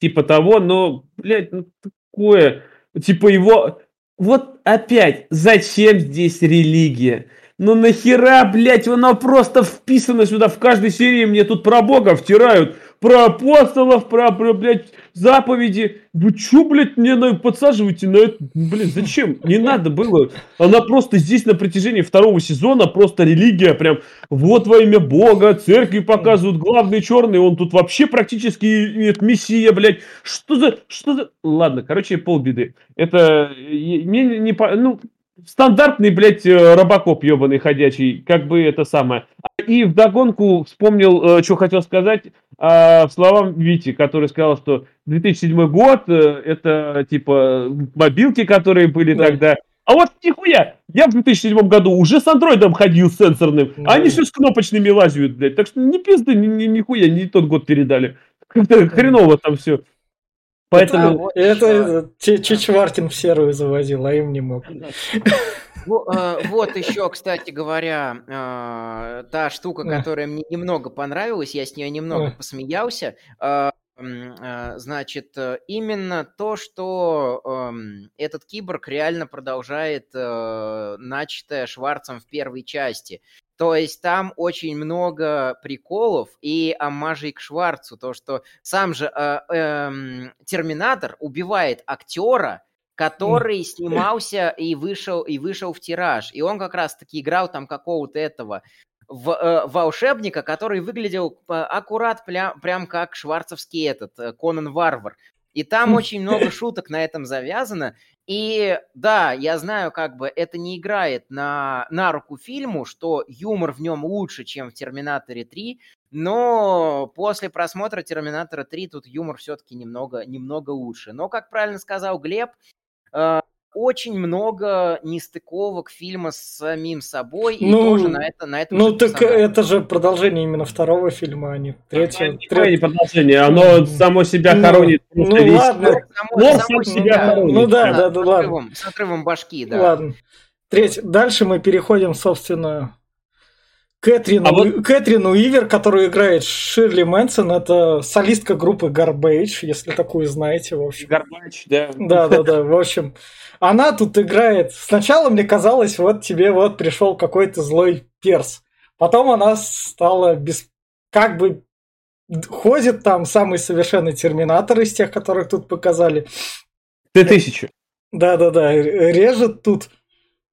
типа того, но, блядь, ну такое, типа его... Вот опять, зачем здесь религия? Ну нахера, блядь, она просто вписана сюда, в каждой серии мне тут про Бога втирают, про апостолов, про, про блядь, заповеди. Вы чё, блядь, мне на, подсаживаете на это? Блин, зачем? Не надо было. Она просто здесь на протяжении второго сезона просто религия, прям вот во имя Бога, церкви показывают, главный черный, он тут вообще практически нет, мессия, блядь. Что за, что за... Ладно, короче, полбеды. Это, мне не, ну, стандартный, блядь, э, робокоп ебаный ходячий, как бы это самое. И вдогонку вспомнил, что хотел сказать, а, в словам Вити, который сказал, что 2007 год, э, это типа мобилки, которые были Да. тогда. А вот нихуя, я в 2007 году уже с андроидом ходил сенсорным, Да. а они все с кнопочными лазят, блядь. Так что не пизды, ни, ни- нихуя, не тот год передали. Как-то хреново там все. Поэтому... Это, это Чичваркин в серую завозил, а им не мог. Э, Вот еще, кстати говоря, э, та штука, которая мне немного понравилась, я с нее немного посмеялся. э, Значит, именно то, что эм, этот киборг реально продолжает начатое Шварцем в первой части. То есть там очень много приколов и омажей к Шварцу. То, что сам же э, эм, Терминатор убивает актера, который снимался и вышел, и вышел в тираж. И он как раз-таки играл там какого-то этого в, э, волшебника, который выглядел э, аккурат прям, прям как шварцевский этот, э, Конан Варвар. И там Хм. очень много шуток на этом завязано. И да, я знаю, как бы это не играет на, на руку фильму, что юмор в нем лучше, чем в Терминаторе 3, но после просмотра Терминатора 3 тут юмор все-таки немного, немного лучше. Но, как правильно сказал Глеб, э, очень много нестыковок фильма с самим собой, и Ну, тоже на, это, на этом Ну же так персонаже. это же продолжение именно второго фильма, а не третьего. Не Треть- продолжение, оно само себя Ну, хоронит. ну весь. ладно. Само- Лор само сам себя хоронит. Ну да, да, да, да, с ладно. отрывом, с отрывом башки, да. Ладно. Треть. Дальше мы переходим, собственно, Кэтрин, а вот... Кэтрин Уивер, которую играет Ширли Мэнсон, это солистка группы Garbage, если такую знаете, в общем. Garbage, да. Да, да, да, в общем. Она тут играет. Сначала мне казалось, вот тебе вот пришел какой-то злой перс. Потом она стала без... как бы ходит там самый совершенный терминатор из тех, которых тут показали. Т-1000. Да-да-да, режет тут.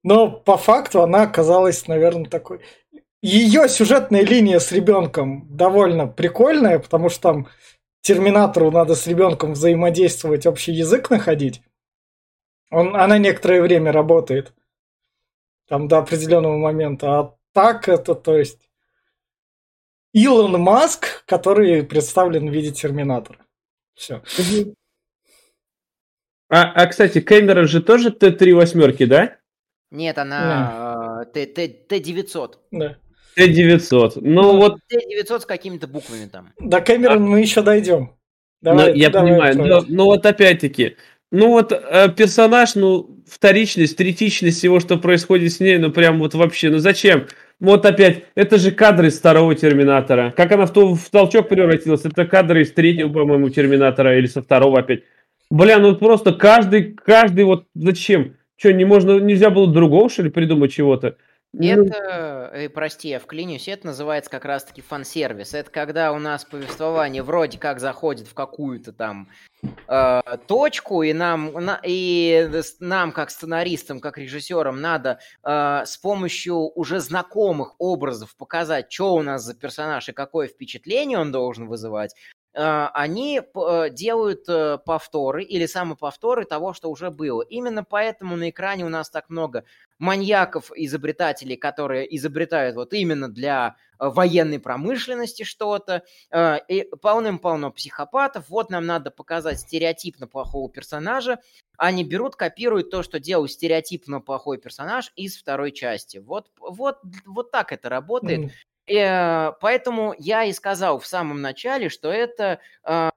Но по факту она оказалась, наверное, такой ее сюжетная линия с ребенком довольно прикольная, потому что там терминатору надо с ребенком взаимодействовать, общий язык находить. Он, она некоторое время работает. Там до определенного момента. А так это, то есть, Илон Маск, который представлен в виде терминатора. Все. А, а, кстати, Кэмерон же тоже Т-3 восьмерки, да? Нет, она Т-900. Да. Т-900. Ну, ну вот... Т-900 с какими-то буквами там. До Кэмерон а... мы еще дойдем. Давай, ну, я давай понимаю, но, но вот опять-таки, ну вот э, персонаж, ну, вторичность, третичность всего, что происходит с ней, ну прям вот вообще, ну зачем? Вот опять, это же кадры из второго Терминатора. Как она в, то, в толчок превратилась, это кадры из третьего, по-моему, Терминатора или со второго опять. Бля, ну просто каждый, каждый вот зачем? Что, не можно, нельзя было другого, что ли, придумать чего-то? Ну, это, э, прости, я вклинюсь, это называется как раз-таки фан-сервис. Это когда у нас повествование вроде как заходит в какую-то там э, точку, и нам, на, и нам, как сценаристам, как режиссерам, надо э, с помощью уже знакомых образов показать, что у нас за персонаж и какое впечатление он должен вызывать, они э, делают э, повторы или самоповторы того, что уже было. Именно поэтому на экране у нас так много маньяков-изобретателей, которые изобретают вот именно для э, военной промышленности что-то, и полным-полно психопатов. Вот нам надо показать стереотипно плохого персонажа. Они берут, копируют то, что делал стереотипно плохой персонаж из второй части. Вот, вот, вот так это работает. Э, поэтому я и сказал в самом начале, что это э,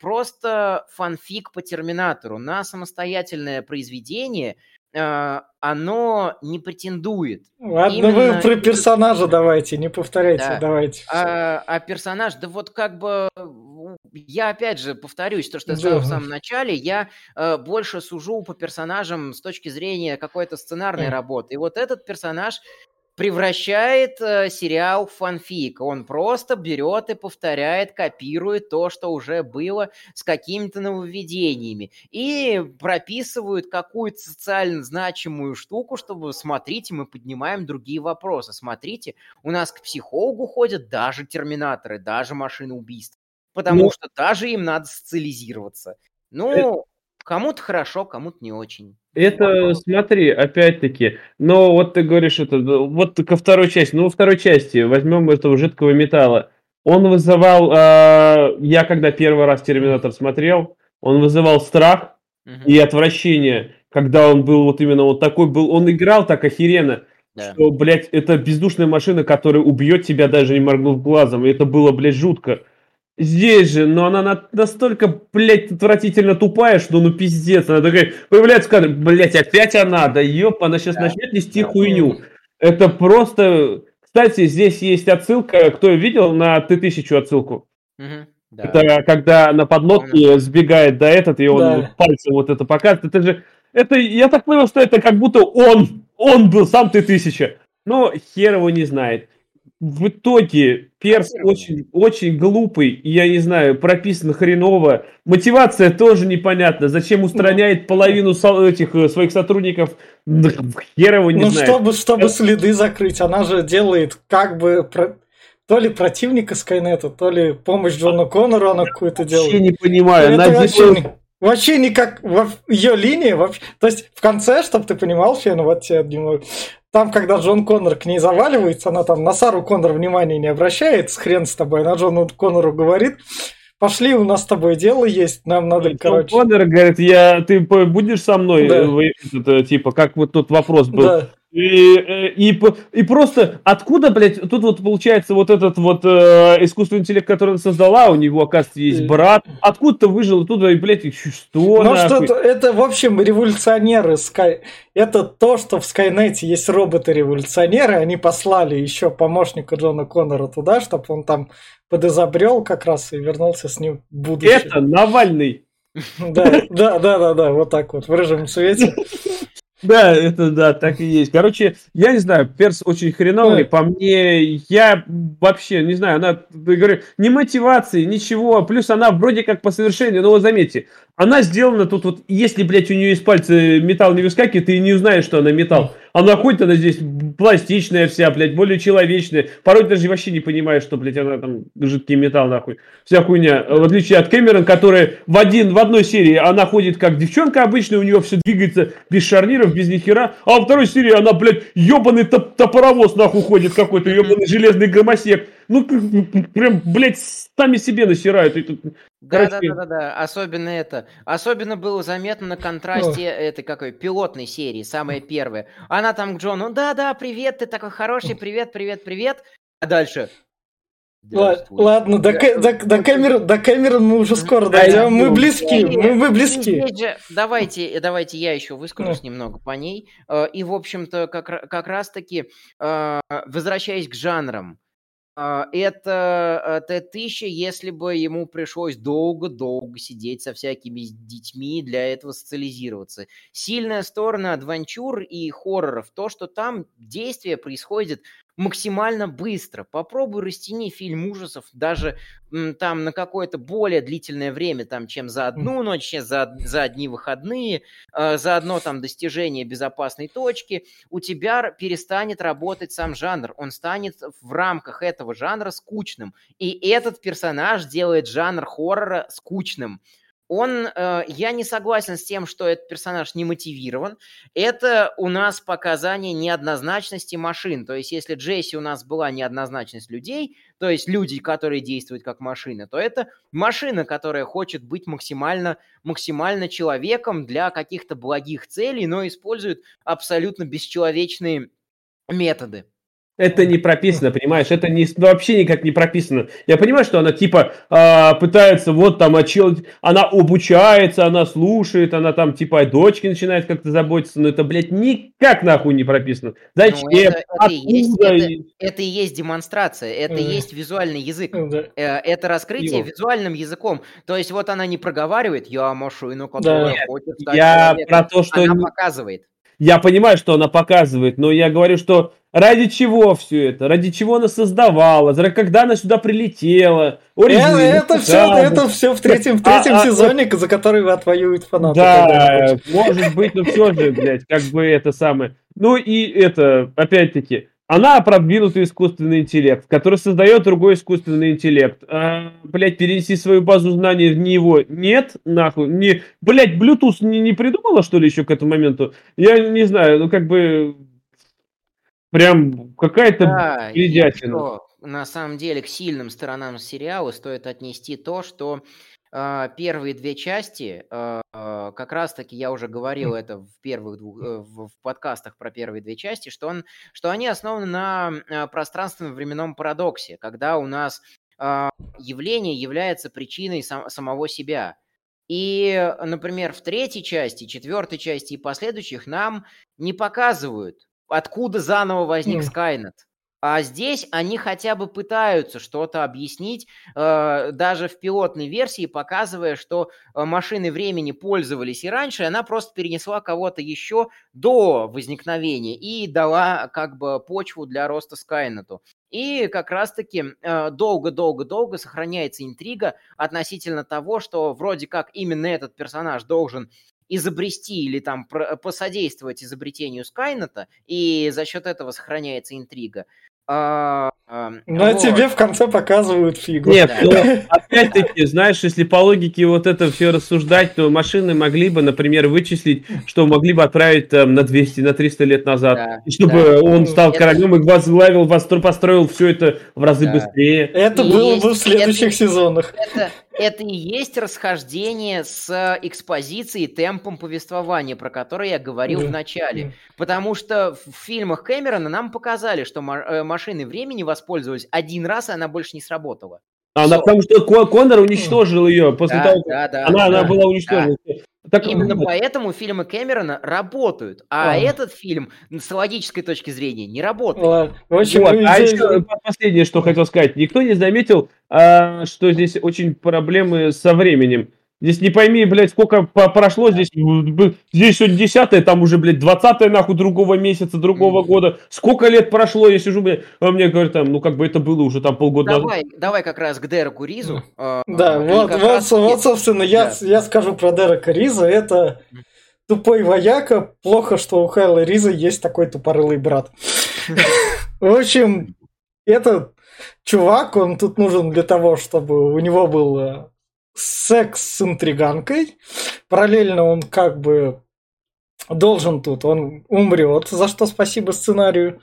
просто фанфик по Терминатору. На самостоятельное произведение э, оно не претендует. Ладно, Именно... вы про персонажа давайте, не повторяйте, да. давайте. А, а персонаж, да вот как бы я опять же повторюсь то, что я сказал да. в самом начале, я э, больше сужу по персонажам с точки зрения какой-то сценарной mm. работы. И вот этот персонаж превращает э, сериал в фанфик. Он просто берет и повторяет, копирует то, что уже было с какими-то нововведениями. И прописывают какую-то социально значимую штуку, чтобы, смотрите, мы поднимаем другие вопросы. Смотрите, у нас к психологу ходят даже терминаторы, даже машины убийств. Потому ну, что даже им надо социализироваться. Ну, кому-то хорошо, кому-то не очень. Это, смотри, опять-таки, но вот ты говоришь это, вот ко второй части, ну, во второй части возьмем этого жидкого металла. Он вызывал, э, я когда первый раз Терминатор смотрел, он вызывал страх угу. и отвращение, когда он был вот именно вот такой был, он играл так охеренно, да. что, блядь, это бездушная машина, которая убьет тебя, даже не моргнув глазом, и это было, блядь, жутко. Здесь же, но она на, настолько, блядь, отвратительно тупая, что ну пиздец. Она такая, появляется кадр, блядь, опять она, да ёп, она сейчас да. начнет нести да. хуйню. Это просто... Кстати, здесь есть отсылка, кто видел на Т-1000 отсылку? Угу. Да. Это когда на подлодке сбегает до этот, и он да. пальцем вот это показывает. Это же, это, я так понял, что это как будто он, он был сам Т-1000. Но хер его не знает в итоге перс очень, очень глупый, и я не знаю, прописан хреново. Мотивация тоже непонятна. Зачем устраняет половину этих э, своих сотрудников? Хер его не ну, знаю. чтобы, чтобы следы закрыть, она же делает как бы про... то ли противника Скайнета, то ли помощь Джону Коннору она какую-то делает. Вообще не понимаю. Это вообще, делает... вообще никак в ее линии вообще. То есть в конце, чтобы ты понимал, Фен, вот тебе там, когда Джон Коннор к ней заваливается, она там на Сару Коннор внимания не обращает, хрен с тобой, она Джону Коннору говорит, пошли, у нас с тобой дело есть, нам надо, Джон короче... Коннор говорит, я, ты будешь со мной? Да. Это, типа, как вот тут вопрос был. Да. И, э, и, и просто откуда, блядь, тут вот получается вот этот вот э, искусственный интеллект, который она создала, у него, оказывается, есть Э. брат. Откуда-то выжил оттуда, и, блядь, и что Ну что, нахуй? то- это, в общем, революционеры. Sky... Это то, что в Скайнете есть роботы-революционеры. Они послали еще помощника Джона Коннора туда, чтобы он там подизобрел как раз и вернулся с ним в будущее. Это Навальный. Да, да, да, да, да, вот так вот, в рыжем цвете. Да, это да, так и есть. Короче, я не знаю, перс очень хреновый. По мне, я вообще не знаю, она, говорю, ни мотивации, ничего. Плюс она вроде как по совершению, но вот заметьте, она сделана тут вот, если, блядь, у нее из пальца металл не выскакивает, ты не узнаешь, что она металл. Она ходит, она здесь пластичная вся, блядь, более человечная. Порой даже вообще не понимаешь, что, блядь, она там жидкий металл, нахуй. Вся хуйня. В отличие от Кэмерон, которая в, один, в одной серии она ходит как девчонка обычная, у нее все двигается без шарниров, без нихера. А во второй серии она, блядь, ебаный топ- топоровоз, нахуй, ходит какой-то, ебаный железный громосек. Ну, к- прям, блядь, сами себе насирают. И тут- Да, да, Короче- да, да, да. Особенно это. Особенно было заметно на контрасте этой какой пилотной серии, самая первая. Она там к Джону, да, да, привет, ты такой хороший, привет, привет, привет. А дальше. Ладно, до, до, до Кэмерон, до Кэмерон мы уже скоро Да, дойдем. Мы близки, мы, мы близки. давайте, давайте я еще выскажусь немного по ней. Э, И, в общем-то, как, как раз-таки, э, возвращаясь к жанрам, это э, Т-1000, если бы ему пришлось долго-долго сидеть со всякими детьми для этого социализироваться. Сильная сторона адвенчур и хорроров то, что там действие происходит максимально быстро. Попробуй растяни фильм ужасов даже там на какое-то более длительное время, там, чем за одну ночь, чем за, за одни выходные, э, за одно там достижение безопасной точки, у тебя перестанет работать сам жанр. Он станет в рамках этого жанра скучным. И этот персонаж делает жанр хоррора скучным. Он, э, я не согласен с тем, что этот персонаж не мотивирован. Это у нас показание неоднозначности машин. То есть, если Джесси у нас была неоднозначность людей, то есть люди, которые действуют как машины, то это машина, которая хочет быть максимально, максимально человеком для каких-то благих целей, но использует абсолютно бесчеловечные методы. Это не прописано, понимаешь? Это не, вообще никак не прописано. Я понимаю, что она типа а, пытается вот там очелить, она обучается, она слушает, она там типа о дочке начинает как-то заботиться, но это, блядь, никак нахуй не прописано. Зачем? Ну, это- это и есть- это- И- Это и есть демонстрация, это и есть визуальный язык. Да. Э, Это раскрытие Его. визуальным языком. То есть вот она не проговаривает, я машина, которая Нет, хочет стать Я человеком». про то, что... Она показывает. Я понимаю, что она показывает, но я говорю, что ради чего все это? Ради чего она создавала? За- Когда она сюда прилетела? Э, Origin, Это все, это все в третьем, в третьем А, а, сезоне, за который отвоюют фанаты. Да, может быть, но все же, блядь, как бы это самое. Ну и это, опять-таки, она продвинутый искусственный интеллект, который создает другой искусственный интеллект. А, блядь, перенести свою базу знаний в него нет, нахуй. Не, блядь, Bluetooth не, не придумала, что ли, еще к этому моменту? Я не знаю, ну как бы... Прям какая-то Да, бредятина. на самом деле к сильным сторонам сериала стоит отнести то, что первые две части, а, а, как раз-таки я уже говорил это в первых двух, э, в, подкастах про первые две части, что, он, что они основаны на а, пространственном временном парадоксе, когда у нас а, явление является причиной сам- самого себя. И, например, в третьей части, четвертой части и последующих нам не показывают, откуда заново возник. Скайнет. А здесь они хотя бы пытаются что-то объяснить, э, даже в пилотной версии, показывая, что э, машины времени пользовались и раньше, и она просто перенесла кого-то еще до возникновения и дала как бы почву для роста Скайнету. И как раз-таки э, долго-долго-долго сохраняется интрига относительно того, что вроде как именно этот персонаж должен изобрести или там посодействовать изобретению Скайнета, и за счет этого сохраняется интрига. А, а, Но вот. тебе в конце показывают фигу. Нет, Да. ну, опять-таки, знаешь, если по логике вот это все рассуждать, то машины могли бы, например, вычислить, что могли бы отправить там на 200, на 300 лет назад. Да, И чтобы да. он стал Это- королем и возглавил, постро- построил все это в разы Да. быстрее. Это И было есть- бы в следующих это- сезонах. Это, это и есть расхождение с экспозицией, темпом повествования, про которое я говорил Да, в начале. да. Потому что в фильмах Кэмерона нам показали, что ма- э, машиной времени воспользовались один раз, и она больше не сработала. Она, Всё. потому что Ко- Конор уничтожил ее после Да, того, как да, да, она, она да. была уничтожена. Так, Именно вот, поэтому фильмы Кэмерона работают, а А. этот фильм с логической точки зрения не работает. Ладно. В общем, вот. ну, А еще последнее, что хотел сказать. Никто не заметил, а, что здесь очень проблемы со временем. Здесь не пойми, блядь, сколько по- прошло, здесь, здесь сегодня 10 там уже, блядь, 20 нахуй другого месяца, другого года. Сколько лет прошло, я сижу, блядь, а мне говорят, там, ну, как бы это было уже там полгода назад. Давай, давай как раз к Дереку Ризу. э, Да, вот, вот, раз вот, собственно, я, да. я скажу про Дерека Риза. Это тупой вояка. Плохо, что у Хайла Риза есть такой тупорылый брат. В общем, этот чувак, он тут нужен для того, чтобы у него был э, секс с интриганкой. Параллельно он как бы должен тут, он умрет, за что спасибо сценарию,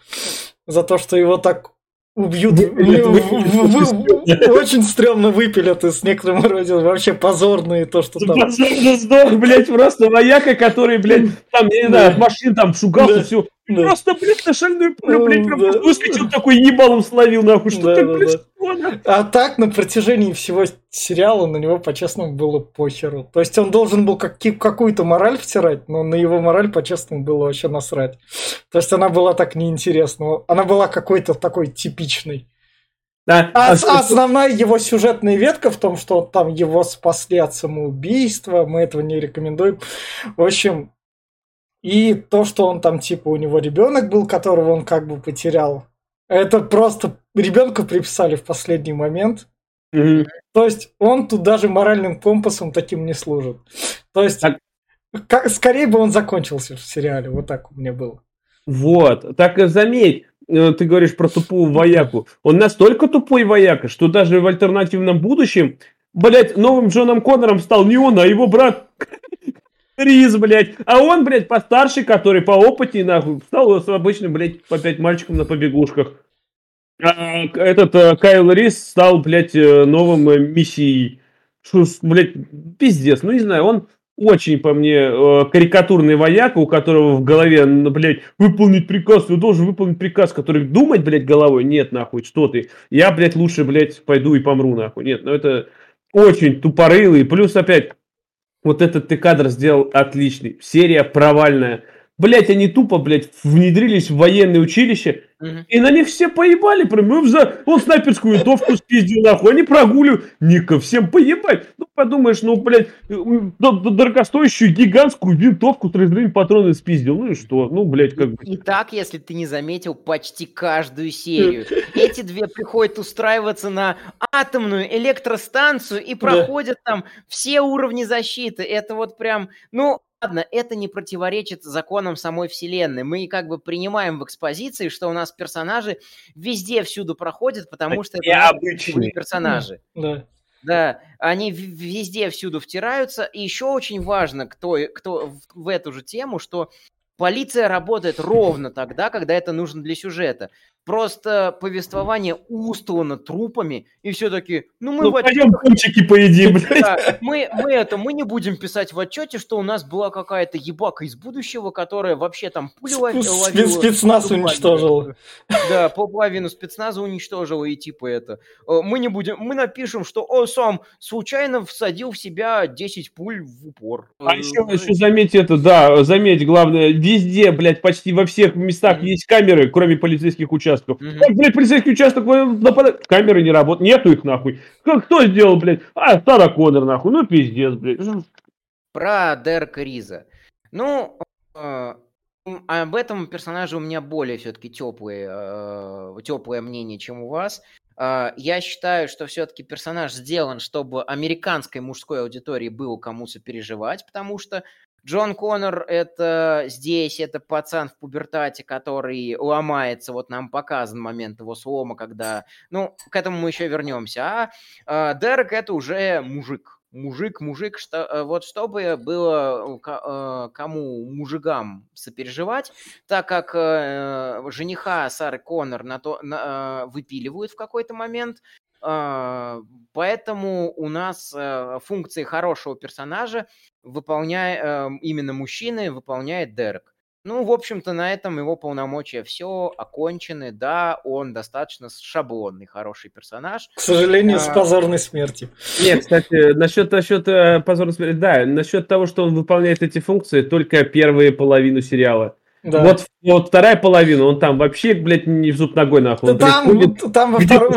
за то, что его так убьют. Выпилят, В- в- выпилят. в- Очень стрёмно выпилят и с некоторым роде вообще позорные то, что там. Позорно сдох, блядь, просто вояка, который, блядь, там, я не знаю, от машин там шугался, Да. Просто, блядь, на шальную пулю, блядь, прям выскочил такой ебалом словил, нахуй. Что так происходит? А так на протяжении всего сериала на него по-честному было похеру. То есть он должен был каки- какую-то мораль втирать, но на его мораль по-честному было вообще насрать. То есть она была так неинтересна. Она была какой-то такой типичной. Да, А, а что- основная его сюжетная ветка в том, что там его спасли от самоубийства, мы этого не рекомендуем. В общем, и то, что он там, типа, у него ребенок был, которого он как бы потерял, это просто ребенка приписали в последний момент. Мгм. То есть он тут даже моральным компасом таким не служит. То есть, Так. как, скорее бы он закончился в сериале, вот так у меня было. Вот, так заметь, э, ты говоришь про тупого вояку. Он настолько тупой вояка, что даже в альтернативном будущем, блядь, новым Джоном Коннором стал не он, а его брат Риз, блядь. А он, блядь, постарше, который по опыте, нахуй, стал с обычным, блядь, опять мальчиком на побегушках. А этот э, Кайл Рис стал, блядь, э, новым э, мессией. Что, блядь, пиздец. Ну, не знаю, он очень, по мне, карикатурный вояка, у которого в голове, блядь, выполнить приказ, ты должен выполнить приказ, который думать, блядь, головой, нет, нахуй, что ты. Я, блядь, лучше, блядь, пойду и помру, нахуй. Нет, ну это очень тупорылый. Плюс опять, вот этот ты кадр сделал отличный. Серия провальная. Блять, они тупо, блядь, внедрились в военное училище, Мгм. и на них все поебали, прям, за... он снайперскую винтовку спиздил, нахуй, они прогуливают, Ника, всем поебать. Ну, подумаешь, ну, блядь, д- дорогостоящую гигантскую винтовку, трездрин патроны спиздил, ну и что, ну, блядь, как бы. И так, если ты не заметил, почти каждую серию. Эти две приходят устраиваться на атомную электростанцию и проходят там все уровни защиты. Это вот прям, ну, ладно, это не противоречит законам самой вселенной. Мы как бы принимаем в экспозиции, что у нас персонажи везде всюду проходят, потому что это обычные. персонажи. Да. Да, они везде всюду втираются. И еще очень важно, кто, кто в эту же тему, что полиция работает ровно тогда, когда это нужно для сюжета. Просто повествование устлано трупами, и все таки ну мы Ну, в отчётах- пойдем поедим, блядь. да, мы, мы это, мы не будем писать в отчете, что у нас была какая-то ебака из будущего, которая вообще там Спец- ловила. спецназ уничтожил. Да, половину спецназа уничтожила, и типа это. э, Мы не будем, мы напишем, что о, сам случайно всадил в себя 10 пуль в упор. А еще, еще заметь это, да, заметь, главное, везде, блядь, почти во всех местах есть камеры, кроме полицейских участков. Мгм. Как, блядь, полицейский участок э, нападает, камеры не работают, нету их нахуй. Как, кто сделал, блядь? А, Сара Коннор, нахуй, ну пиздец, блядь. Про Дерека Риза. Ну, э, м, об этом персонаже у меня более все-таки теплое, теплое мнение, чем у вас. Э, Я считаю, что все-таки персонаж сделан, чтобы американской мужской аудитории было кому сопереживать, потому что Джон Коннор это здесь, это пацан в пубертате, который ломается, вот нам показан момент его слома, когда, ну, к этому мы еще вернемся, а э, Дерек это уже мужик, мужик, мужик, что, э, вот чтобы было э, э, кому мужикам сопереживать, так как жениха Сары Коннор на то, на, выпиливают в какой-то момент, поэтому у нас э, функции хорошего персонажа выполняет э, именно мужчины выполняет Дерек. Ну, в общем-то, на этом его полномочия все окончены. Да, он достаточно шаблонный, хороший персонаж. К сожалению, с А. позорной смертью. Нет, кстати, насчет, насчет э, позорной смерти, да, насчет того, что он выполняет эти функции только первые половину сериала. Да. Вот, вот вторая половина, он там вообще, блядь, не в зуб ногой нахуй. Он, блядь, там, там во, второй,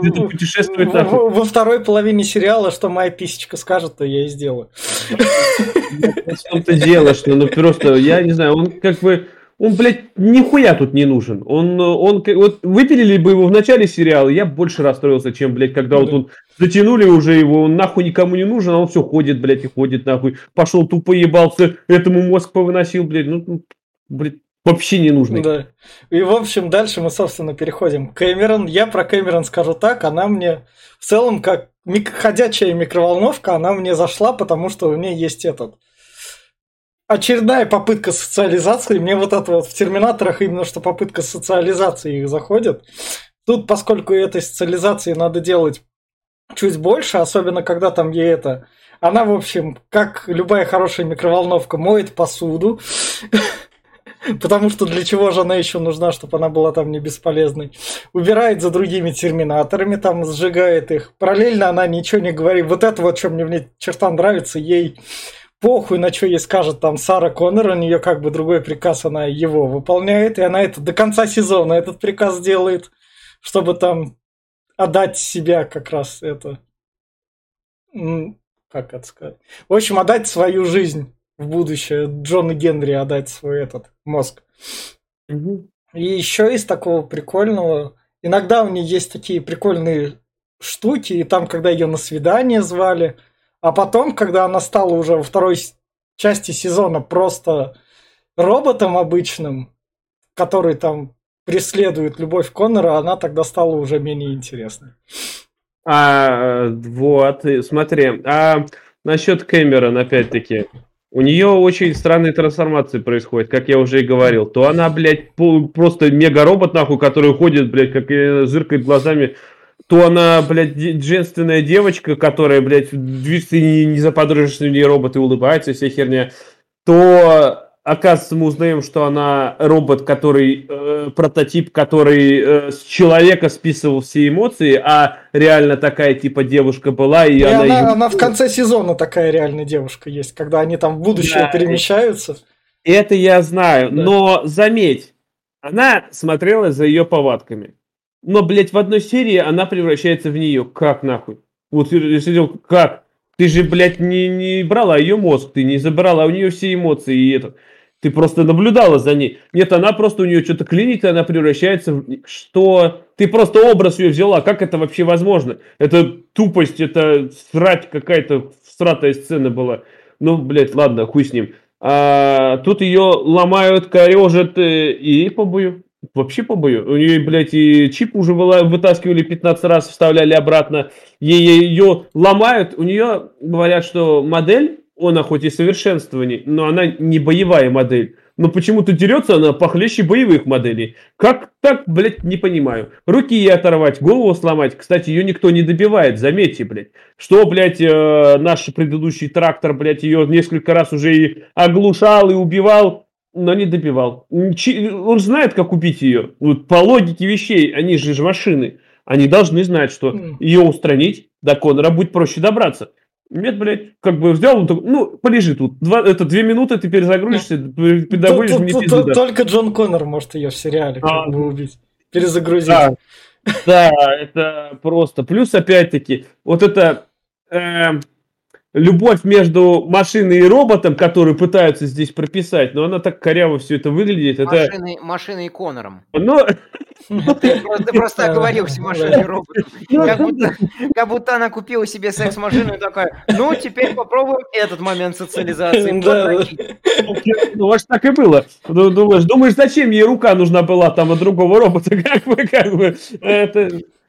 где-то путешествует во- нахуй. во- второй половине сериала, что моя писечка скажет, то я и сделаю. В том-то дело, что ну просто, я не знаю, он как бы, он, блядь, нихуя тут не нужен. Он, он, вот выпилили бы его в начале сериала, я больше расстроился, чем, блядь, когда вот Да. он затянули уже его, он нахуй никому не нужен, а он все ходит, блядь, и ходит нахуй. Пошел тупо ебался, этому мозг повыносил, блядь, ну, ну, блядь, вообще не нужный. Да. И, в общем, дальше мы, собственно, переходим Кэмерон. Я про Кэмерон скажу так, она мне в целом как мик- ходячая микроволновка, она мне зашла, потому что у меня есть этот очередная попытка социализации. Мне вот это вот в Терминаторах именно что попытка социализации их заходит. Тут, поскольку этой социализации надо делать чуть больше, особенно когда там ей это... Она, в общем, как любая хорошая микроволновка, моет посуду. Потому что для чего же она еще нужна, чтобы она была там не бесполезной. Убирает за другими терминаторами, там сжигает их. Параллельно она ничего не говорит. Вот это вот, что мне, мне черта нравится, ей похуй на что ей скажет там Сара Коннор, у нее как бы другой приказ, она его выполняет, и она это до конца сезона этот приказ делает, чтобы там отдать себя как раз это. Как это сказать? В общем, отдать свою жизнь в будущее. Джон и Генри отдать свой этот мозг. Мгм. И еще из такого прикольного, иногда у нее есть такие прикольные штуки, и там, когда ее на свидание звали, а потом, когда она стала уже во второй части сезона просто роботом обычным, который там преследует любовь Коннора, она тогда стала уже менее интересной. А, вот, смотри, а насчет Кэмерон, опять-таки, у нее очень странные трансформации происходят, как я уже и говорил. То она, блядь, просто мега-робот, нахуй, который ходит, блядь, как э, зыркает глазами, то она, блядь, женственная девочка, которая, блядь, движется не, не у нее робот и улыбается, вся херня, то оказывается, мы узнаем, что она робот, который э, прототип, который э, с человека списывал все эмоции, а реально такая типа девушка была, и, И она, она, её- она в конце сезона такая реальная девушка есть, когда они там в будущее Да, перемещаются. Это я знаю, Да. но заметь, она смотрела за ее повадками. Но, блядь, в одной серии она превращается в нее. Как нахуй? Вот я сидел, как? Ты же, блядь, не, не брала ее мозг, ты не забрала у нее все эмоции и это. Ты просто наблюдала за ней. Нет, она просто у нее что-то клинит, и она превращается в... Что? Ты просто образ ее взяла. Как это вообще возможно? Это тупость, это срать какая-то сратая сцена была. Ну, блядь, ладно, хуй с ним. А, тут ее ломают, корежат э, и по бою. Вообще по бою. У нее, блядь, и чип уже вытаскивали 15 раз, вставляли обратно. Ей ее ломают. У нее говорят, что модель, она хоть и совершенствование, но она не боевая модель. Но почему-то дерется она похлеще боевых моделей. Как так, блядь, не понимаю. Руки ей оторвать, голову сломать. Кстати, ее никто не добивает, заметьте, блядь. Что, блядь, э, наш предыдущий трактор, блядь, ее несколько раз уже и оглушал, и убивал, но не добивал. Он знает, как убить ее. Вот по логике вещей, они же машины. Они должны знать, что М. ее устранить, до Конора будет проще добраться. Нет, блядь, как бы взял, он такой, ну, полежи тут. Два, это две минуты, ты перезагрузишься, педагогишь мне пизду. Только Джон Коннор может ее в сериале А. как бы убить. Перезагрузить. Да, да, это просто. Плюс, опять-таки, вот это эм, любовь между машиной и роботом, которую пытаются здесь прописать, но она так коряво все это выглядит. Это, Машиной, машиной и Конором. ну, Ты просто, ты просто оговорился машиной и роботом. ну, Как будто, она купила себе секс-машину и такая, ну, теперь попробуем этот момент социализации. Да, подрочить». Ну, может, так и было. Ну, Думаешь, думаешь, зачем ей рука нужна была там от другого робота? Как бы, как бы,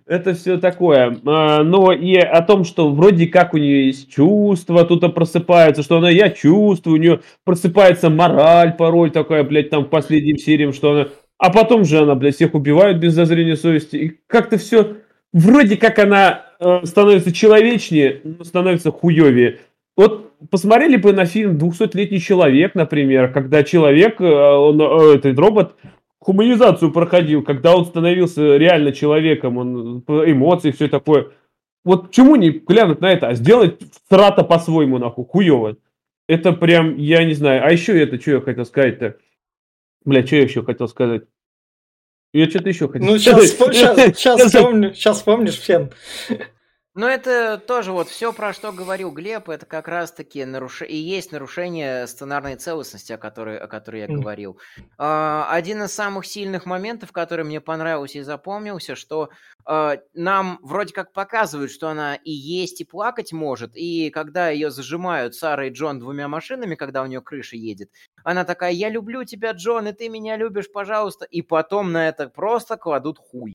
это, все такое. А, Но и о том, что вроде как у нее есть чувства, тут просыпается, что она, я чувствую, у нее просыпается мораль порой такая, блядь, там в последнем серии, что она... А потом же она, блядь, всех убивает без зазрения совести. И как-то все вроде как она э, становится человечнее, но становится хуевее. Вот посмотрели бы на фильм «200-летний человек», например, когда человек, э, он, э, этот робот, хуманизацию проходил, когда он становился реально человеком, он эмоции, все такое. Вот чему не глянуть на это, а сделать страта по-своему, нахуй, хуево. Это прям, я не знаю. А еще это, что я хотел сказать-то? Бля, что я еще хотел сказать? Я что-то еще хотел Ну, сказать. сейчас, сейчас, сейчас, вспомню, сейчас вспомнишь, Фен. Ну, это тоже вот все, про что говорил Глеб, это как раз-таки наруш... и есть нарушение сценарной целостности, о которой, о которой я говорил. А, один из самых сильных моментов, который мне понравился и запомнился, что а, нам вроде как показывают, что она и есть, и плакать может, и когда ее зажимают Сара и Джон двумя машинами, когда у нее крыша едет, она такая, я люблю тебя, Джон, и ты меня любишь, пожалуйста, и потом на это просто кладут хуй.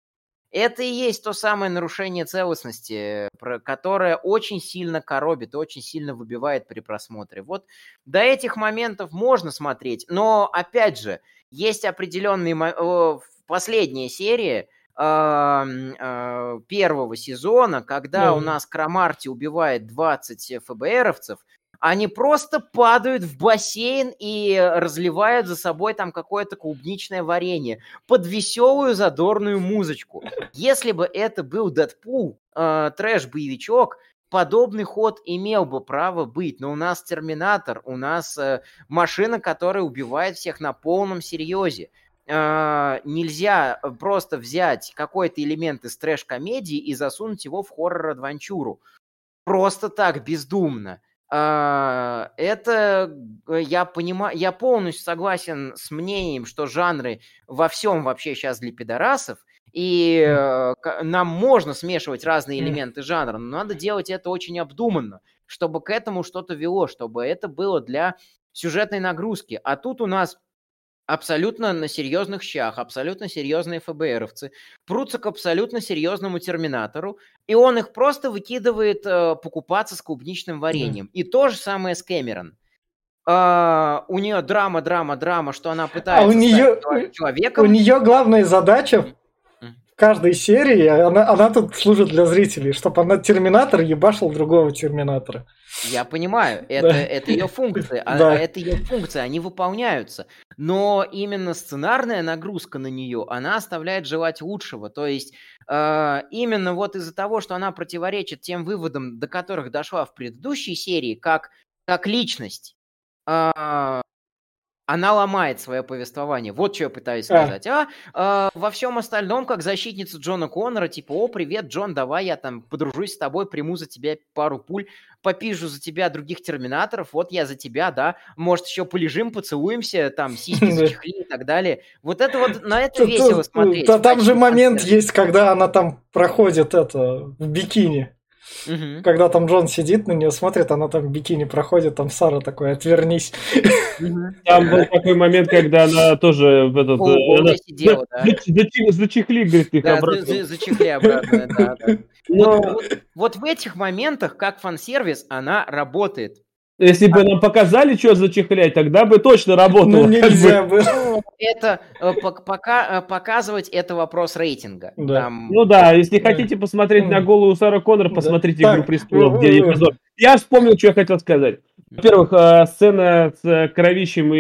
Это и есть то самое нарушение целостности, про- которое очень сильно коробит, очень сильно выбивает при просмотре. Вот до этих моментов можно смотреть, но опять же, есть определенные... в- Последняя серия ам, а, первого сезона, когда у нас Крамарти убивает 20 ФБРовцев, они просто падают в бассейн и разливают за собой там какое-то клубничное варенье под веселую задорную музычку. Если бы это был Дэдпул, э, трэш-боевичок, подобный ход имел бы право быть. Но у нас Терминатор, у нас э, машина, которая убивает всех на полном серьезе. Э, нельзя просто взять какой-то элемент из трэш-комедии и засунуть его в хоррор-адвенчуру. Просто так, бездумно. А, Это э, я понимаю, я полностью согласен с мнением, что жанры во всем вообще сейчас для пидорасов, и э, нам можно смешивать разные элементы жанра, но надо делать это очень обдуманно, чтобы к этому что-то вело, чтобы это было для сюжетной нагрузки. А тут у нас абсолютно на серьезных щах, абсолютно серьезные ФБРовцы прутся к абсолютно серьезному терминатору, и он их просто выкидывает э, покупаться с клубничным вареньем. И то же самое с Кэмерон. А, у нее драма, драма, драма, что она пытается А у неё- стать чело- У человеком. нее главная задача в каждой серии, она, она тут служит для зрителей, чтобы она терминатор ебашил другого терминатора. Я понимаю, это, Да. это ее функции, а, Да. а это ее функции, они выполняются. Но именно сценарная нагрузка на нее, она оставляет желать лучшего. То есть э, именно вот из-за того, что она противоречит тем выводам, до которых дошла в предыдущей серии, как, как личность, а, она ломает свое повествование. Вот что я пытаюсь сказать. А, а, во всем остальном, как защитница Джона Коннора, типа, о, привет, Джон, давай я там подружусь с тобой, приму за тебя пару пуль, попижу за тебя других терминаторов, вот я за тебя, да, может, еще полежим, поцелуемся, там, сиськи зачехли и так далее. Вот это вот, на это весело тут- смотреть. там же момент есть, когда она там проходит это в бикини. Мгм, Когда там Джон сидит на нее, смотрит, она там в бикини проходит, там Сара такой, отвернись. Там был такой момент, когда она тоже в этот... э, она- сидела, да. Зачехли, говорит, их Да, обратно. за- за- зачехли обратно, да, вот в этих моментах, как фан-сервис, она работает. Если бы нам показали, что зачехлять, тогда бы точно работало. Ну, бы. нельзя было. Ну, это э, пок- пока э, показывать это вопрос рейтинга. Да. Там- Ну да, если хотите посмотреть на голову Сара Коннор, посмотрите «Игру престолов», где э. Я вспомнил, что я хотел сказать. Во-первых, сцена с кровищем и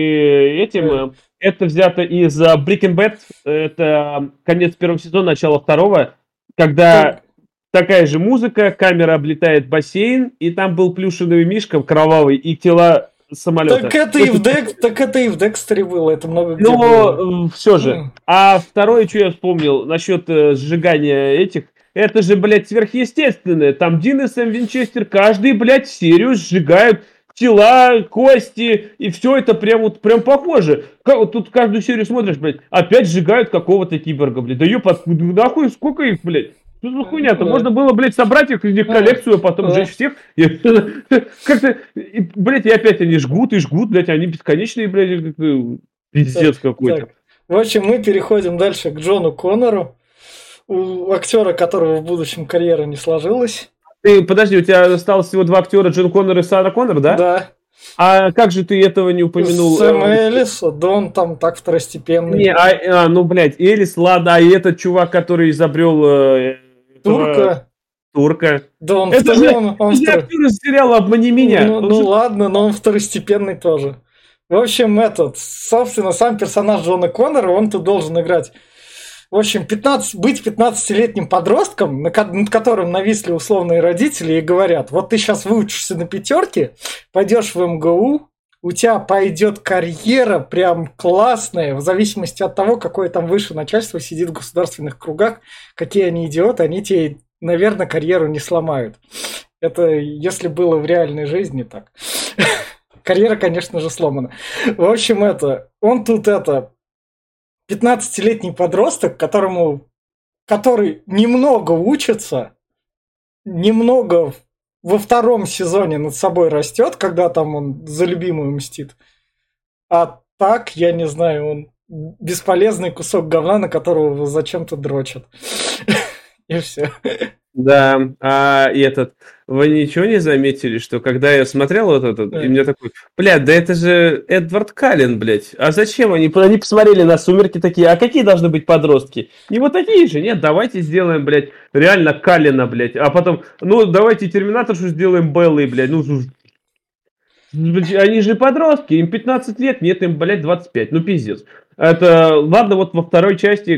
этим, это взято из Breaking Bad, это конец первого сезона, начало второго, когда такая же музыка, камера облетает бассейн, и там был плюшевый мишка кровавый и тела самолета. Так это и в Дек, так это и в Декстере было, это много где было. Но все же. А второе, что я вспомнил насчет э, сжигания этих, это же, блядь, сверхъестественное. Там Дин и Сэм Винчестер каждый, блядь, серию сжигают тела, кости, и все это прям вот прям похоже. Как, вот тут каждую серию смотришь, блядь, опять сжигают какого-то киборга, блядь. Да откуда, нахуй, сколько их, блядь? Что за хуйня-то? Да. Можно было, блядь, собрать их, из них Да. коллекцию, а потом Да. сжечь всех. Как-то, блядь, и опять они жгут и жгут, блядь, они бесконечные, блядь, э, пиздец какой-то. В общем, мы переходим дальше к Джону Коннору, у актера которого в будущем карьера не сложилась. Ты, подожди, у тебя осталось всего два актера, Джон Коннор и Сара Коннор, да? Да. А как же ты этого не упомянул? Сэм Э, Эллис, да он там так второстепенный. Не, а, а, ну, блядь, Элис, ладно, а и этот чувак, который изобрел э, Турка. Турка. Да он, Это второй- же- он- он же второй- актер из сериала «Обмани меня». Ну, Он ну же- ладно, но он второстепенный тоже. В общем, этот, собственно, сам персонаж Джона Коннора, он тут должен играть. В общем, 15, быть 15-летним подростком, на ко- над которым нависли условные родители и говорят, вот ты сейчас выучишься на пятерке, пойдешь в МГУ, у тебя пойдет карьера прям классная, в зависимости от того, какое там выше начальство сидит в государственных кругах, какие они идиоты, они тебе, наверное, карьеру не сломают. Это если было в реальной жизни так. Карьера, конечно же, сломана. В общем, это, он тут это, 15-летний подросток, которому, который немного учится, немного во втором сезоне над собой растет, когда там он за любимую мстит. А так, я не знаю, он бесполезный кусок говна, на которого зачем-то дрочат. И все. Да, а и этот, вы ничего не заметили, что когда я смотрел вот этот, Да. и мне такой, блядь, да это же Эдвард Каллен, блядь, а зачем они, они посмотрели на «Сумерки» такие, а какие должны быть подростки? Не вот такие же, нет, давайте сделаем, блядь, реально Каллена, блядь, а потом, ну, давайте Терминаторшу сделаем Беллой, блядь, ну, они же подростки, им 15 лет, нет, им, блядь, 25, ну, пиздец. Это, ладно, вот во второй части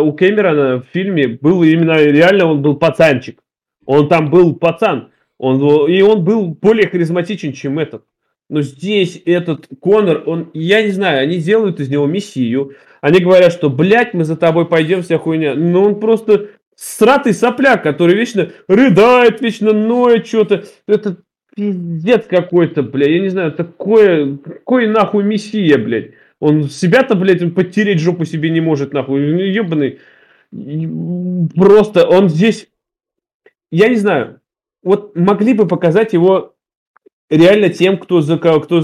у Кэмерона в фильме был именно, реально он был пацанчик. Он там был пацан. Он, и он был более харизматичен, чем этот. Но здесь этот Конор, он, я не знаю, они делают из него мессию. Они говорят, что, блядь, мы за тобой пойдем, вся хуйня. Но он просто сратый сопляк, который вечно рыдает, вечно ноет что-то. Это пиздец какой-то, блядь. Я не знаю, такое, какой нахуй мессия, блядь. Он себя-то, блядь, он подтереть жопу себе не может, нахуй. Ебаный. Просто он здесь... Я не знаю. Вот могли бы показать его реально тем, кто, за, кто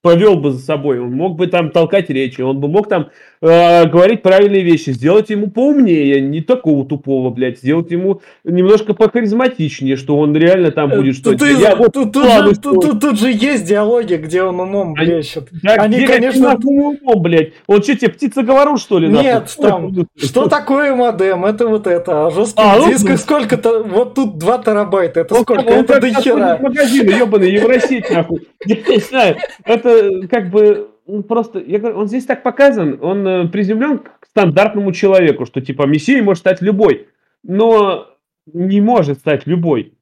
повел бы за собой. Он мог бы там толкать речи, он бы мог там э, говорить правильные вещи, сделать ему поумнее, не такого тупого, блядь, сделать ему немножко похаризматичнее, что он реально там будет Э, Тут, Я вот тут- тут тут- строю. тут- тут же есть диалоги, где он умом блещет. Да Они, где, конечно, умом, блядь? Он что, тебе птица-говорун, что ли? Нет, там, что такое модем? Это вот это. А жестких А, дисках ну. сколько-то? Вот тут 2 терабайта. Это Он сколько? он Это до хера. магазина, ебаный, Евросеть, нахуй. Я не знаю, это как бы просто, я говорю, он здесь так показан, он э, приземлен к стандартному человеку, что типа мессией может стать любой, но не может стать любой.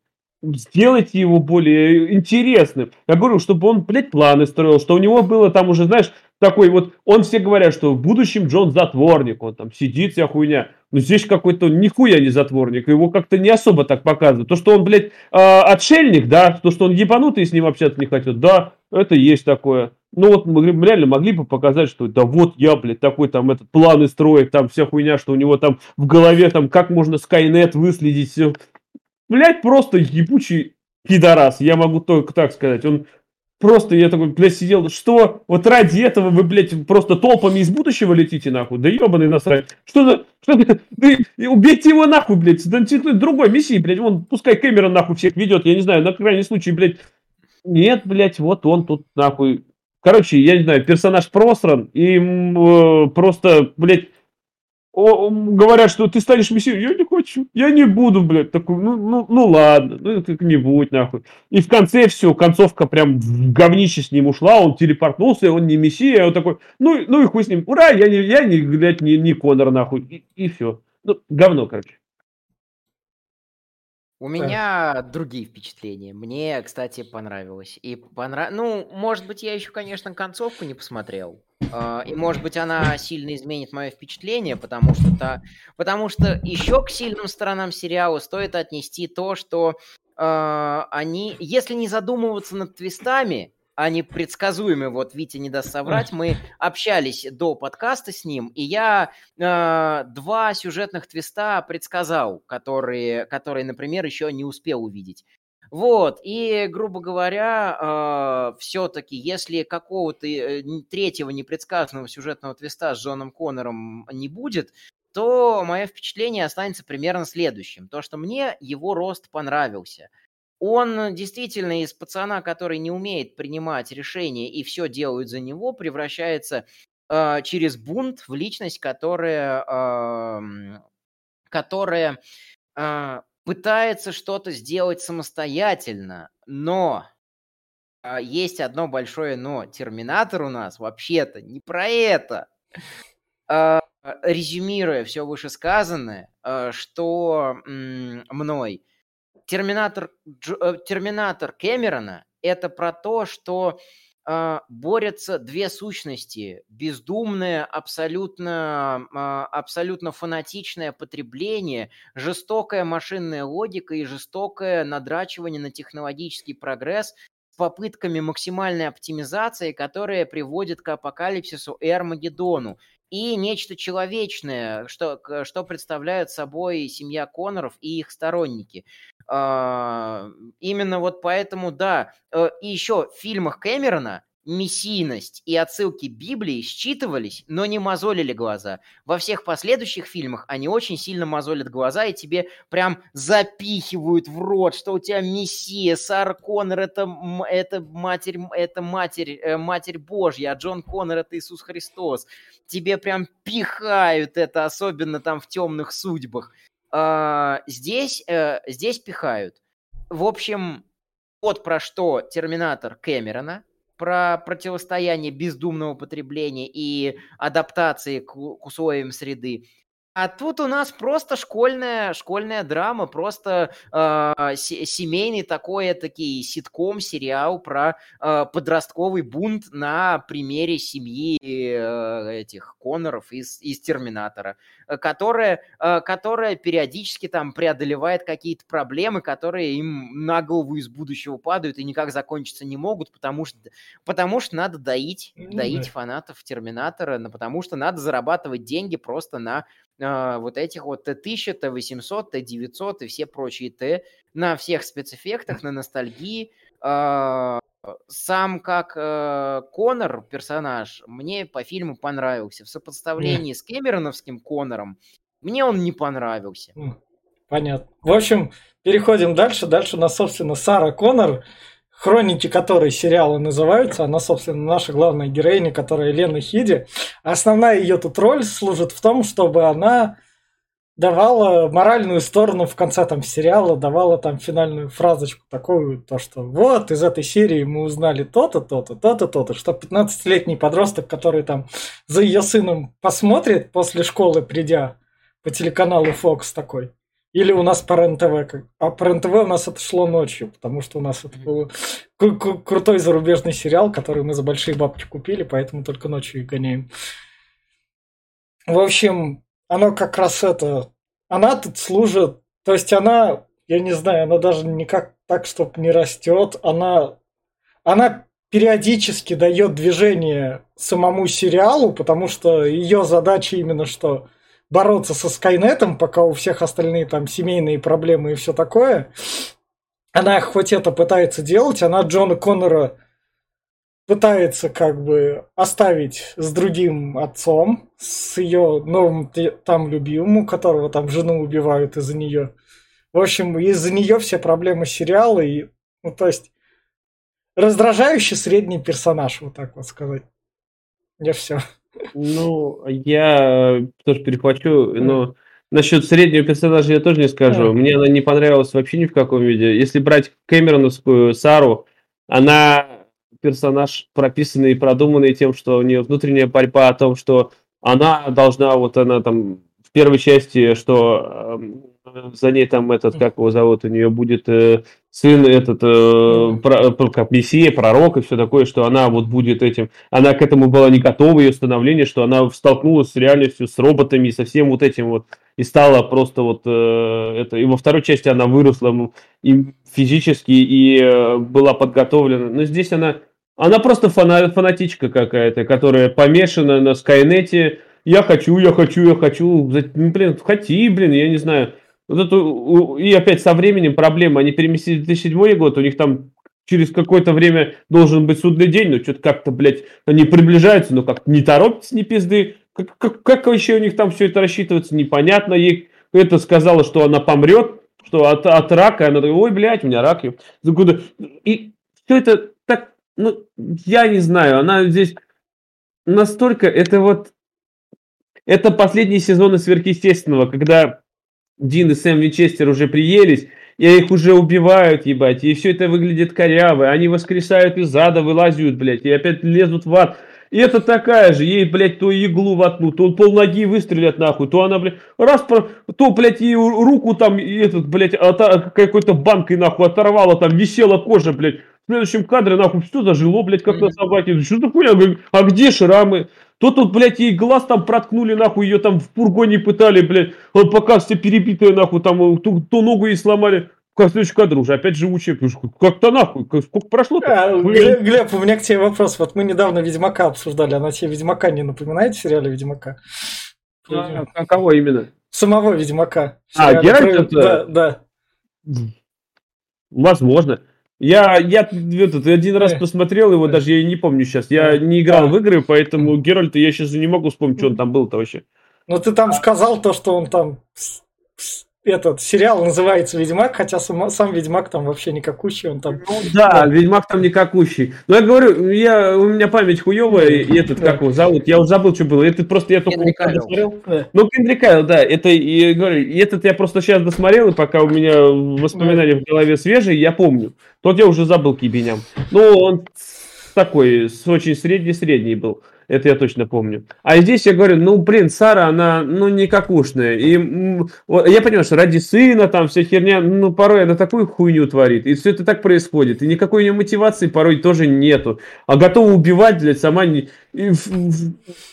Сделайте его более интересным. Я говорю, чтобы он, блядь, планы строил, что у него было там уже, знаешь, такой вот, он все говорят, что в будущем Джон затворник, он там сидит, вся хуйня. Но здесь какой-то нихуя не затворник, его как-то не особо так показывают. То, что он, блядь, э, отшельник, да, то, что он ебанутый с ним общаться не хотел, да, это есть такое. Ну вот мы реально могли бы показать, что да вот я, блядь, такой там этот планы строит, там вся хуйня, что у него там в голове там как можно Скайнет выследить, все. Блядь, просто ебучий пидорас, я могу только так сказать. Он просто, я такой, блядь, сидел, что? Вот ради этого вы, блядь, просто толпами из будущего летите, нахуй? Да ебаный насрать. Что за, что за, да убейте его нахуй, блядь, да другой миссии, блядь, он, пускай Кэмерон нахуй всех ведет, я не знаю, на крайний случай, блядь, нет, блядь, вот он тут нахуй. Короче, я не знаю, персонаж просран, и э, просто, блядь, о- говорят, что ты станешь мессией. Я не хочу, я не буду, блядь, такой, ну, ну, ну ладно, ну как-нибудь, нахуй. И в конце все, концовка прям в говнище с ним ушла, он телепортнулся, он не мессия, он такой, ну, и- ну и хуй с ним, ура, я не, я не, блядь, не, не Конор, нахуй, и, все. Ну, говно, короче. У меня другие впечатления. Мне, кстати, понравилось. И понрав... Ну, может быть, я еще, конечно, концовку не посмотрел. А, И, может быть, она сильно изменит мое впечатление, потому что, та... потому что еще к сильным сторонам сериала стоит отнести то, что а, они, если не задумываться над твистами, они предсказуемы, вот Витя не даст соврать, мы общались до подкаста с ним, и я э, два сюжетных твиста предсказал, которые, которые, например, еще не успел увидеть. Вот, и, грубо говоря, э, все-таки, если какого-то э, третьего непредсказанного сюжетного твиста с Джоном Коннором не будет, то мое впечатление останется примерно следующим. То, что мне его рост понравился. Он действительно из пацана, который не умеет принимать решения и все делают за него, превращается э, через бунт в личность, которая, эм, которая э, пытается что-то сделать самостоятельно, но а, есть одно большое но. Терминатор у нас вообще-то не про это. Резюмируя все вышесказанное, а, что мной, Терминатор, э, Терминатор Кэмерона это про то, что а, борются две сущности. Бездумное, абсолютно, а, абсолютно фанатичное потребление, жестокая машинная логика и жестокое надрачивание на технологический прогресс с попытками максимальной оптимизации, которая приводит к апокалипсису и Армагеддону и нечто человечное, что, что представляют собой семья Конноров и их сторонники. А, именно вот поэтому, да. Э, и еще в фильмах Кэмерона мессийность и отсылки Библии считывались, но не мозолили глаза. Во всех последующих фильмах они очень сильно мозолят глаза и тебе прям запихивают в рот, что у тебя Мессия, Сара Коннор это, это матерь, это матерь, э, матерь Божья, а Джон Коннор это Иисус Христос. Тебе прям пихают это, особенно там в темных судьбах. А, здесь, э, здесь пихают. В общем, вот про что Терминатор Кэмерона – про противостояние бездумного потребления и адаптации к, к условиям среды. А тут у нас просто школьная, школьная драма, просто э, семейный такой такой ситком, сериал про э, подростковый бунт на примере семьи э, этих Конноров из, из Терминатора, которая, э, которая периодически там преодолевает какие-то проблемы, которые им на голову из будущего падают и никак закончиться не могут, потому что, потому что надо доить, ну, доить фанатов Терминатора, потому что надо зарабатывать деньги просто на э, вот этих вот Т-1000, Т-800, Т-900 и все прочие Т на всех спецэффектах, на ностальгии. Э, сам как э, Конор персонаж мне по фильму понравился. В сопоставлении с Кэмероновским Конором мне он не понравился. Понятно. В общем, переходим дальше. Дальше у нас, собственно, Сара Конор хроники которой сериалы называются. Она, собственно, наша главная героиня, которая Лена Хиди. Основная ее тут роль служит в том, чтобы она давала моральную сторону в конце там сериала, давала там финальную фразочку такую, то что вот из этой серии мы узнали то-то, то-то, то-то, то-то, что 15-летний подросток, который там за ее сыном посмотрит после школы, придя по телеканалу Fox такой, или у нас по РЕН-ТВ. А по РЕН-ТВ у нас это шло ночью, потому что у нас это был крутой зарубежный сериал, который мы за большие бабки купили, поэтому только ночью их гоняем. В общем, оно как раз это... Она тут служит... То есть она, я не знаю, она даже никак так, чтобы не растет. Она, она периодически дает движение самому сериалу, потому что ее задача именно что бороться со Скайнетом, пока у всех остальные там семейные проблемы и все такое. Она хоть это пытается делать, она Джона Коннора пытается как бы оставить с другим отцом, с ее новым там любимым, которого там жену убивают из-за нее. В общем, из-за нее все проблемы сериала и, ну, то есть, раздражающий средний персонаж, вот так вот сказать. Я все. Ну, я тоже перехвачу, но насчет среднего персонажа я тоже не скажу. Мне она не понравилась вообще ни в каком виде. Если брать Кэмероновскую Сару, она персонаж прописанный и продуманный тем, что у нее внутренняя борьба о том, что она должна, вот она там в первой части, что эм, за ней там этот, как его зовут, у нее будет э, сын этот, э, про, как мессия, пророк и все такое, что она вот будет этим, она к этому была не готова, ее становление, что она столкнулась с реальностью, с роботами и со всем вот этим вот, и стала просто вот э, это, и во второй части она выросла и физически, и э, была подготовлена, но здесь она, она просто фана, фанатичка какая-то, которая помешана на Скайнете, я хочу, я хочу, я хочу, блин, хоти, блин, я не знаю, вот это, и опять со временем проблема. Они переместили 2007 год, у них там через какое-то время должен быть судный день, но что-то как-то, блядь, они приближаются, но как-то не торопятся, ни пизды. Как, как, как вообще у них там все это рассчитывается, непонятно. Ей это сказала, что она помрет, что от, от рака, она такая, ой, блядь, у меня рак. И все это так, ну, я не знаю, она здесь настолько, это вот, это последние сезоны сверхъестественного, когда Дин и Сэм Винчестер уже приелись, и их уже убивают, ебать, и все это выглядит коряво, они воскресают из ада, вылазят, блядь, и опять лезут в ад. И это такая же, ей, блядь, то иглу воткнут, то пол ноги выстрелят нахуй, то она, блядь, раз, то, блядь, ей руку там, и этот, блядь, какой-то банкой нахуй оторвала, там висела кожа, блядь. В следующем кадре, нахуй, все зажило, блядь, как на собаке. Что хуйня? А где шрамы? То тут, блядь, ей глаз там проткнули, нахуй, ее там в фургоне пытали, блядь. Он пока все перебитые, нахуй, там, то, то ногу ей сломали. Как следующий кадр уже опять живучая. Как-то нахуй, сколько прошло а, Глеб, Глеб, у меня к тебе вопрос. Вот мы недавно Ведьмака обсуждали, она тебе Ведьмака не напоминает в сериале Ведьмака? А, а кого именно? Самого Ведьмака. А, Геральт? Да, да. Возможно. Я, я этот, один раз посмотрел его, даже я не помню сейчас. Я не играл в игры, поэтому Геральта я сейчас не могу вспомнить, что он там был-то вообще. Ну ты там сказал то, что он там этот сериал называется Ведьмак, хотя сам, сам Ведьмак там вообще никакущий, он там. Ну, да, да, Ведьмак там никакущий. Но я говорю, я, у меня память хуевая, и этот, да. как его зовут, я уже забыл, что было. Это просто я только досмотрел. Да. Ну, Кендри Кайл, да, это, и, говорю, этот я просто сейчас досмотрел, и пока у меня воспоминания да. в голове свежие, я помню. Тот я уже забыл к ебеням. Ну, он такой, очень средний-средний был. Это я точно помню. А здесь я говорю, ну, блин, Сара, она, ну, никакушная. И я понимаю, что ради сына там вся херня, ну, порой она такую хуйню творит. И все это так происходит. И никакой у нее мотивации порой тоже нету. А готова убивать, блядь, сама не... И,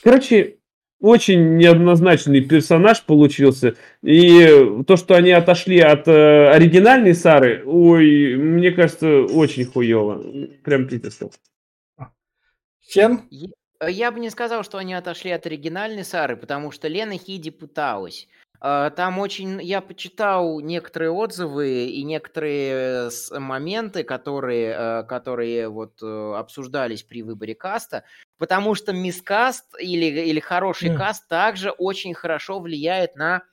короче, очень неоднозначный персонаж получился. И то, что они отошли от э, оригинальной Сары, ой, мне кажется, очень хуево. Прям питерского. Фен? Э, я бы не сказал, что они отошли от оригинальной Сары, потому что Лена Хиди пыталась. Э, там очень... Я почитал некоторые отзывы и некоторые моменты, которые, э, которые вот обсуждались при выборе каста, потому что мискаст или, или хороший mm. каст также очень хорошо влияет на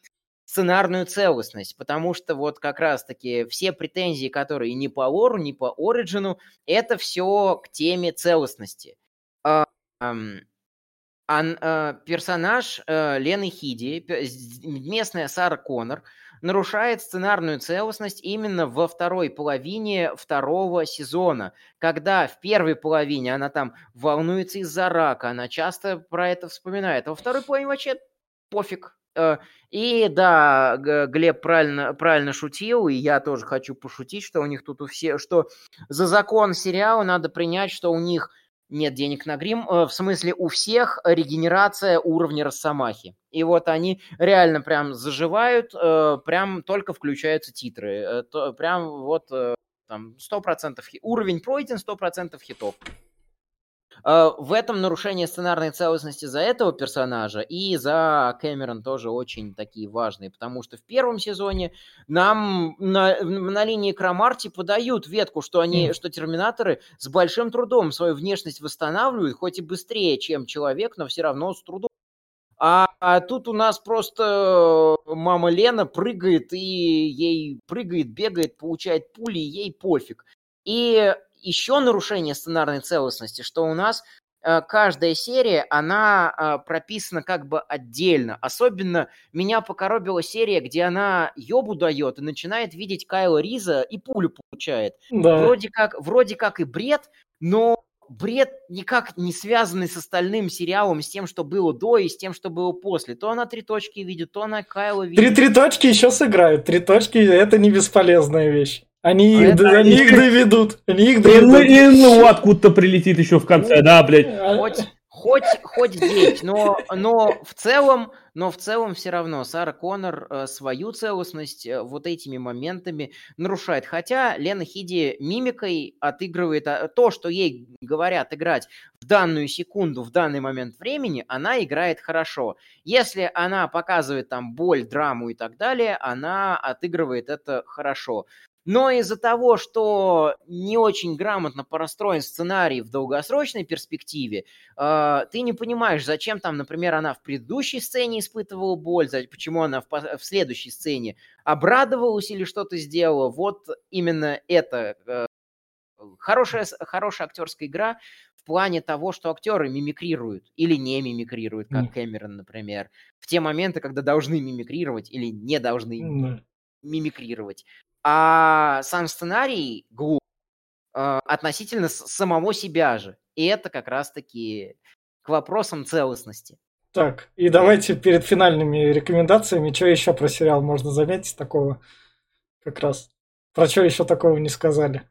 сценарную целостность, потому что вот как раз-таки все претензии, которые ни по лору, ни по оригину, это все к теме целостности. Ан, э, персонаж э, Лены Хиди, местная Сара Коннор, нарушает сценарную целостность именно во второй половине второго сезона, когда в первой половине она там волнуется из-за рака, она часто про это вспоминает, а во второй половине вообще пофиг. Э, и да, Глеб правильно, правильно шутил, и я тоже хочу пошутить, что у них тут у всех, что за закон сериала надо принять, что у них нет денег на грим. Э, в смысле, у всех регенерация уровня Росомахи. И вот они реально прям заживают, э, прям только включаются титры. Э, прям вот там 100% уровень пройден, 100% хитов. Э, в этом нарушение сценарной целостности за этого персонажа и за Кэмерон тоже очень такие важные, потому что в первом сезоне нам на, на линии Крамарти подают ветку, что они, mm. что терминаторы с большим трудом свою внешность восстанавливают, хоть и быстрее, чем человек, но все равно с трудом. А, а тут у нас просто мама Лена прыгает и ей прыгает, бегает, получает пули, и ей пофиг. И еще нарушение сценарной целостности, что у нас э, каждая серия, она э, прописана как бы отдельно. Особенно меня покоробила серия, где она ёбу дает и начинает видеть Кайла Риза и пулю получает. Да. Вроде, как, вроде как и бред, но бред никак не связанный с остальным сериалом, с тем, что было до и с тем, что было после. То она три точки видит, то она Кайла видит. Три, три точки еще сыграют. Три точки это не бесполезная вещь. Они, их, это, они их доведут. Они их доведут. И, ну, и ну откуда-то прилетит еще в конце, да, блядь. Хоть, хоть, хоть здесь, но, но в целом, но в целом все равно Сара Коннор э, свою целостность э, вот этими моментами нарушает. Хотя Лена Хиди мимикой отыгрывает а, то, что ей говорят играть в данную секунду, в данный момент времени, она играет хорошо. Если она показывает там боль, драму и так далее, она отыгрывает это хорошо. Но из-за того, что не очень грамотно простроен сценарий в долгосрочной перспективе, э, ты не понимаешь, зачем там, например, она в предыдущей сцене испытывала боль, почему она в, в следующей сцене обрадовалась или что-то сделала. Вот именно это э, хорошая, хорошая актерская игра в плане того, что актеры мимикрируют или не мимикрируют, как Мгм. Кэмерон, например, в те моменты, когда должны мимикрировать или не должны мимикрировать. А сам сценарий глуп э, относительно самого себя же. И это как раз-таки к вопросам целостности. Так, и давайте перед финальными рекомендациями, что еще про сериал можно заметить такого как раз. Про что еще такого не сказали?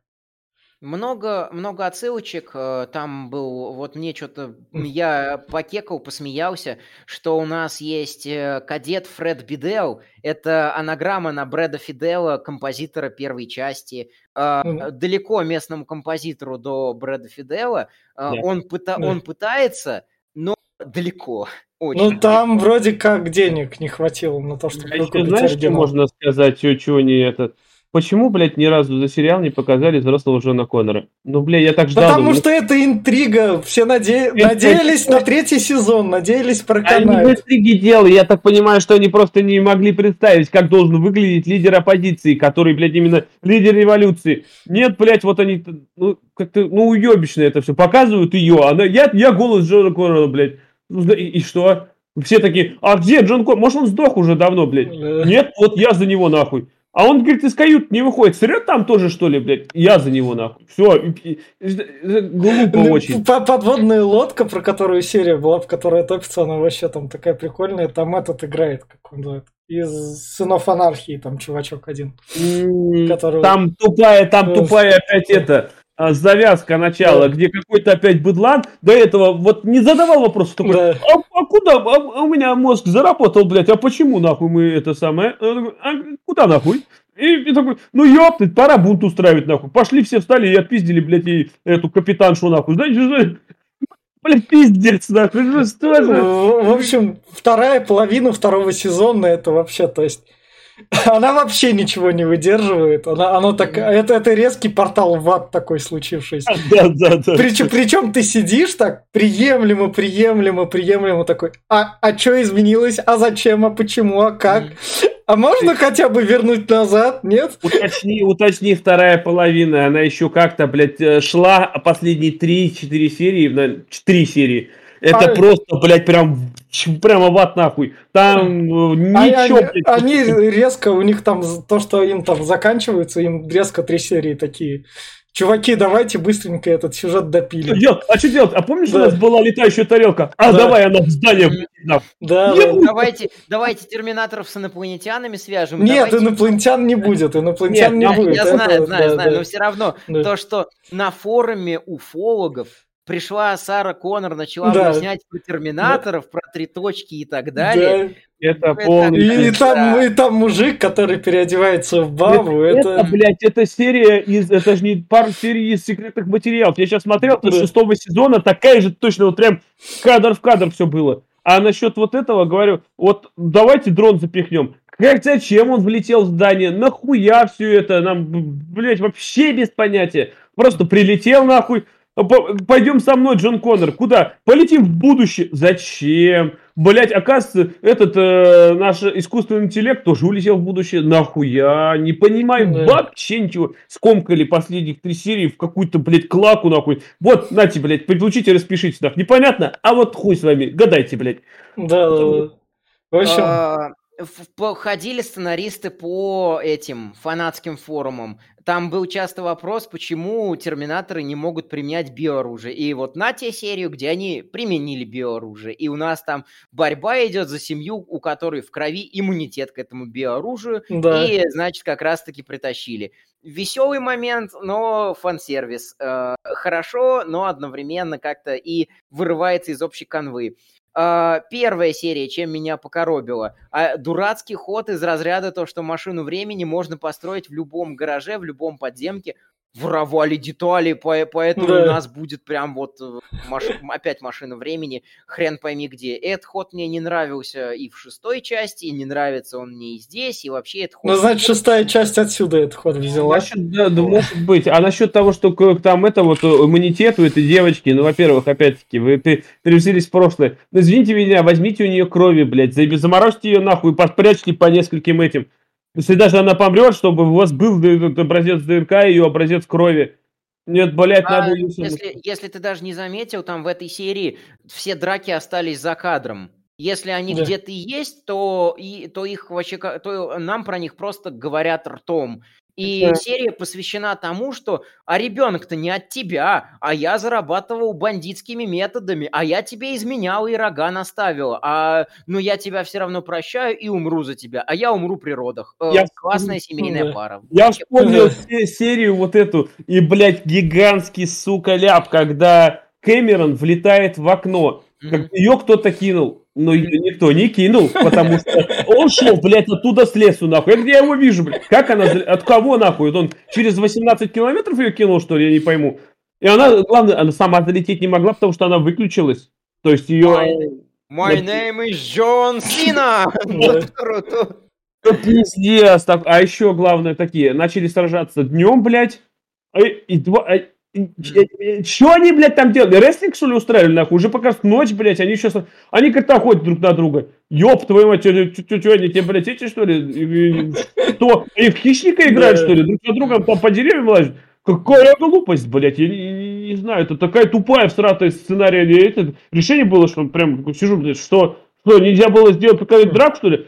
Много, много отсылочек. э, Там был, вот мне что-то, я покекал, посмеялся, что у нас есть э, кадет Фред Бидел. Это анаграмма на Брэда Фидела, композитора первой части. Мгм. Далеко местному композитору до Брэда Фидела. Э, Да. Он, пыта- Да. он пытается, но далеко. Очень Ну, там далеко. вроде как денег не хватило на то, чтобы А еще знаешь, что можно сказать, чего, не это? Почему, блядь, ни разу за сериал не показали взрослого Джона Коннора? Ну, блядь, я так ждал. Потому думаю, что это интрига. Все наде- Это- надеялись на третий сезон, надеялись Они проканать. в интриге дело. Я так понимаю, что они просто не могли представить, как должен выглядеть лидер оппозиции, который, блядь, именно лидер революции. Нет, блядь, вот они, ну, как-то, ну, уебищно это все. Показывают ее, она, я, я голос Джона Коннора, блядь. Ну, и, и что? Все такие, а где Джон Коннор? Может, он сдох уже давно, блядь? Нет, вот я за него нахуй. А он, говорит, из кают не выходит. Срет там тоже, что ли, блядь? Я за него нахуй. Все, глупо ну, очень. по- Подводная лодка, про которую серия была, в которой топится, она вообще там такая прикольная. Там этот играет, как он называет, из сынов анархии, там чувачок один. Который- Там тупая, там тупая опять это завязка начала, Да. где какой-то опять быдлан до этого вот не задавал вопрос такой, Да. а, а куда, а, а у меня мозг заработал, блядь, а почему нахуй мы это самое, А, «А куда нахуй? И, и такой, ну ёптать, пора бунт устраивать нахуй. Пошли все встали и отпиздили, блядь, и эту капитаншу нахуй. Знаете? Блядь, пиздец, нахуй, ну что же? В в общем, вторая половина второго сезона это вообще, то есть, она вообще ничего не выдерживает. Она, оно так, это, это резкий портал в ад такой случившийся. Да, да, да. Причем, причем ты сидишь так, приемлемо, приемлемо, приемлемо такой, а, а что изменилось, а зачем, а почему, а как? А можно хотя бы вернуть назад, нет? Уточни, уточни, вторая половина, она еще как-то, блядь, э, шла последние 3-4 серии, на- 4 серии. Это А- просто, блядь, прям, прямо в ад нахуй. Там э, А- ничего, они, блядь. они резко, у них там то, что им там заканчивается, им резко три серии такие. Чуваки, давайте быстренько этот сюжет Что допилим. делать? А что делать? А помнишь, у Да. нас была летающая тарелка? А Да. давай она в здание. Да, да. Давайте, давайте терминаторов с инопланетянами свяжем. Нет, давайте- инопланетян не будет, инопланетян Нет, не Я, будет. я Это- знаю, знаю, да, знаю, да. но все равно Да. то, что на форуме уфологов пришла Сара Коннор, начала Да. объяснять про терминаторов, про три точки и так далее. Да. Это Это- полный... И, и Да. там, и там мужик, который переодевается в бабу, Это, это... блядь, это серия из, это же не пара серий из секретных материалов. Я сейчас смотрел, это Да. шестого сезона, такая же точно, вот прям кадр в кадр все было. А насчет вот этого говорю, вот давайте дрон запихнем. Как зачем он влетел в здание? Нахуя все это? Нам, блядь, вообще без понятия. Просто прилетел нахуй. П- Пойдем со мной, Джон Коннор. Куда? Полетим в будущее. Зачем? Блять, оказывается, этот э, наш искусственный интеллект тоже улетел в будущее. Нахуя? Не понимаю Да. вообще ничего. Скомкали последних три серии в какую-то, блядь, клаку, нахуй. Вот, нате, блядь, получите, распишитесь, нахуй. Непонятно? А вот хуй с вами, гадайте, блядь. Да, да, да. В общем, А, Ходили сценаристы по этим фанатским форумам. Там был часто вопрос, почему терминаторы не могут применять биооружие. И вот на те серию, где они применили биооружие. И у нас там борьба идет за семью, у которой в крови иммунитет к этому биооружию. да. И, значит, как раз-таки притащили. Веселый момент, но фан-сервис. Э, Хорошо, но одновременно как-то и вырывается из общей канвы. А, Первая серия, чем меня покоробила. А, Дурацкий ход из разряда то, что машину времени можно построить в любом гараже, в любом подземке. Воровали детали, по- поэтому Да. у нас будет прям вот э, маш- опять машина времени, хрен пойми где. Этот ход мне не нравился и в шестой части, и не нравится он мне и здесь, и вообще этот ход... Ну, значит, шестая часть отсюда этот ход взяла. Насчет, да, да, может быть. А насчет того, что к- там это вот э, иммунитет у этой девочки, ну, во-первых, опять-таки, вы пе- перевзились в прошлое. Ну, извините меня, возьмите у нее крови, блядь, заморозьте ее нахуй, подпрячьте по нескольким этим. Если даже она помрет, чтобы у вас был образец ДНК и ее образец крови. Нет, блядь, А надо... если, если ты даже не заметил, там в этой серии все драки остались за кадром. Если они Да. где-то есть, то, и, то их вообще, то нам про них просто говорят ртом. И Да. серия посвящена тому, что а ребенок-то не от тебя, а я зарабатывал бандитскими методами, а я тебе изменял и рога наставил, а ну я тебя все равно прощаю и умру за тебя, а я умру при родах. Э, Я Классная семейная да. пара. Я вспомнил се- серию вот эту, и, блядь, гигантский, сука, ляп, когда Кэмерон влетает в окно, как ее кто-то кинул. Но ее никто не кинул, потому что он шел, блядь, оттуда с лесу, нахуй. Где я его вижу, блядь? Как она, от кого, нахуй? Он через 18 километров ее кинул, что ли, я не пойму. И она, главное, она сама залететь не могла, потому что она выключилась. То есть ее... My name is Джон Сина! Пиздец. так- А еще главное такие, начали сражаться днем, блядь. И, и два... Че они, блядь, там делали? Рестлинг, что ли, устраивали, нахуй? Уже пока ночь, блядь, они сейчас... Они как-то охотят друг на друга. Ёб твою мать, что они тебе, блядь, эти, что ли? И- и- Что? Они в хищника играют, что ли? Друг за другом там по деревьям лазят? Какая глупость, блядь, я не, знаю, это такая тупая всратая сценария. это, решение было, что прям сижу, блядь, что, что нельзя было сделать пока драк, что ли?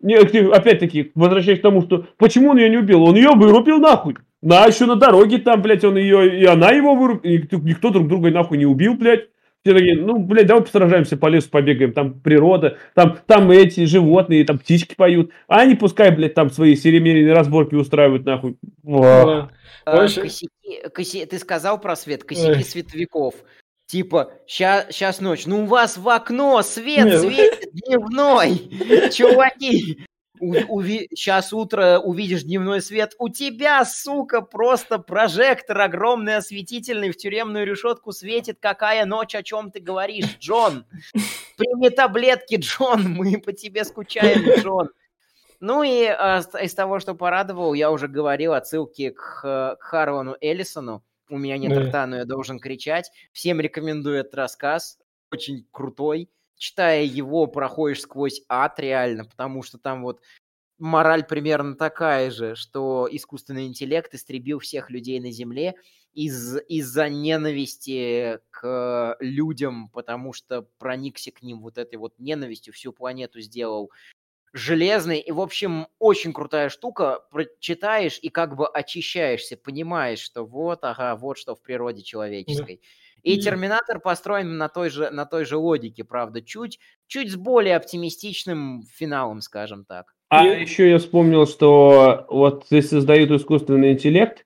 Не, опять-таки, возвращаясь к тому, что почему он ее не убил? Он ее вырубил нахуй. На, еще на дороге там, блядь, он ее, и она его вырубила. Никто, никто друг друга нахуй не убил, блядь. Все такие, ну, блядь, давай посражаемся по лесу, побегаем, там природа, там, там эти животные, там птички поют. А они пускай, блядь, там свои серемерные разборки устраивают, нахуй. А, Вообще- косяки- косе- Ты сказал про свет, косяки Ой. световиков. Типа, сейчас ночь, ну у вас в окно свет Не, светит дневной, чуваки. Сейчас утро увидишь дневной свет. У тебя, сука, просто прожектор огромный, осветительный в тюремную решетку светит. Какая ночь, о чем ты говоришь, Джон? Прими таблетки, Джон, мы по тебе скучаем, Джон. Ну и с- из того, что порадовал, я уже говорил отсылки к, э, к Харвану Эллисону. У меня нет рта, но я должен кричать. Всем рекомендую этот рассказ. Очень крутой. Читая его, проходишь сквозь ад реально, потому что там вот мораль примерно такая же, что искусственный интеллект истребил всех людей на Земле из- из-за ненависти к людям, потому что проникся к ним вот этой вот ненавистью, всю планету сделал железный. И, в общем, очень крутая штука. Прочитаешь и как бы очищаешься, понимаешь, что вот, ага, вот что в природе человеческой. И И- Терминатор построен на той же, на той же логике, правда, чуть, чуть с более оптимистичным финалом, скажем так. А И- еще я вспомнил, что вот здесь создают искусственный интеллект,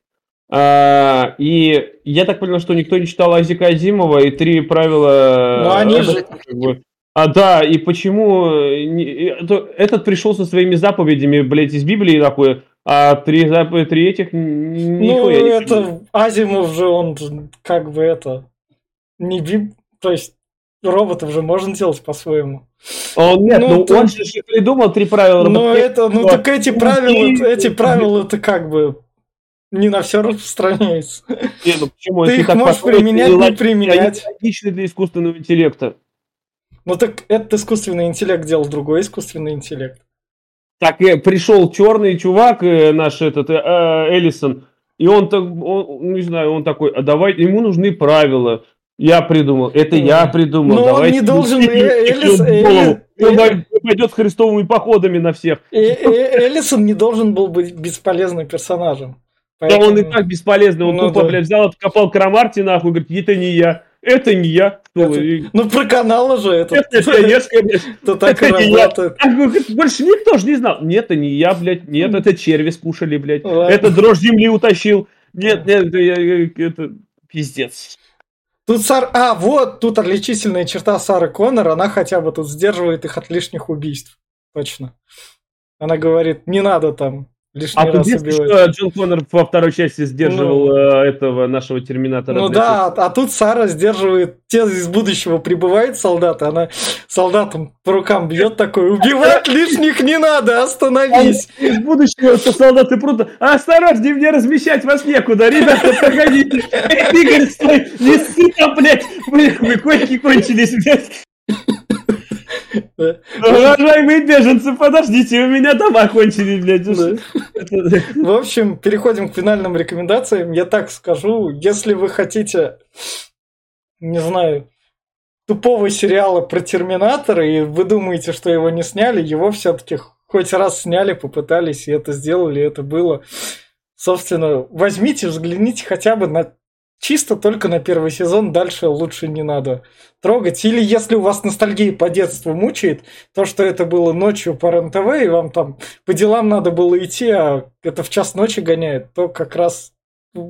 а, и я так понял, что никто не читал Азика Азимова и три правила... Ну, они э, же-. А, да, и почему э, это- этот пришел со своими заповедями, блядь, из Библии, нахуй, а три, зап- три этих Ну, это Азимов же, он же как бы это... Не биб... То есть роботов же можно делать по-своему. А Он нет, Ну, ну, то- он же придумал три правила. Робототехники. это, ну так эти Ну, правила, эти правила это как бы не на все распространяется. Не, ну почему, Ты если их можешь применять, не применять. Они логичны для искусственного интеллекта. Ну так этот искусственный интеллект делал другой искусственный интеллект. Так э, пришел черный чувак, э, наш этот э, э, Эллисон, и он так, он, не знаю, он такой, а давай, ему нужны правила. Я придумал, это я придумал. Но он давайте не должен, мы э, всем Эллис- в голову. Элли- Он пой- пойдет с христовыми походами на всех. Эллисон не должен был быть бесполезным персонажем. Да он и так бесполезный, он Ну тупо, да. блядь, взял, откопал Крамарти, нахуй, говорит, это не я, это не я. И- Ну про каналы же это, Это пионерская, блядь. это так и это я. работает. А, говорит, Больше никто же не знал. Нет, это не я, блядь. Нет, это черви скушали, блядь. Ладно. Это дрожь земли утащил. Нет, нет, это, я- я- это пиздец. Тут Сар... А, вот, тут отличительная черта Сары Коннор, она хотя бы тут сдерживает их от лишних убийств. Точно. Она говорит, не надо там лишний А раз убивать. что, Джон Коннор во второй части сдерживал э, этого нашего терминатора. Ну да, а тут Сара сдерживает, те из будущего прибывает солдаты, она солдатам по рукам бьет такой, убивать лишних не надо, остановись. Из будущего, что солдаты прута. Осторожнее, мне размещать вас некуда. Ребята, погодите. Игорь, стой. Не ссы там, блядь. Вы коньки кончились, блядь. Уважаемые беженцы, подождите, у меня дома кончились, блядь. В общем, переходим к финальным рекомендациям. Я так скажу, если вы хотите, не знаю, тупого сериала про Терминатора, и вы думаете, что его не сняли, его все-таки хоть раз сняли, попытались, и это сделали, и это было. Собственно, возьмите, взгляните хотя бы на чисто только на первый сезон, дальше лучше не надо трогать. Или если у вас ностальгия по детству мучает, то, что это было ночью по РЕН-ТВ, и вам там по делам надо было идти, а это в час ночи гоняет, то как раз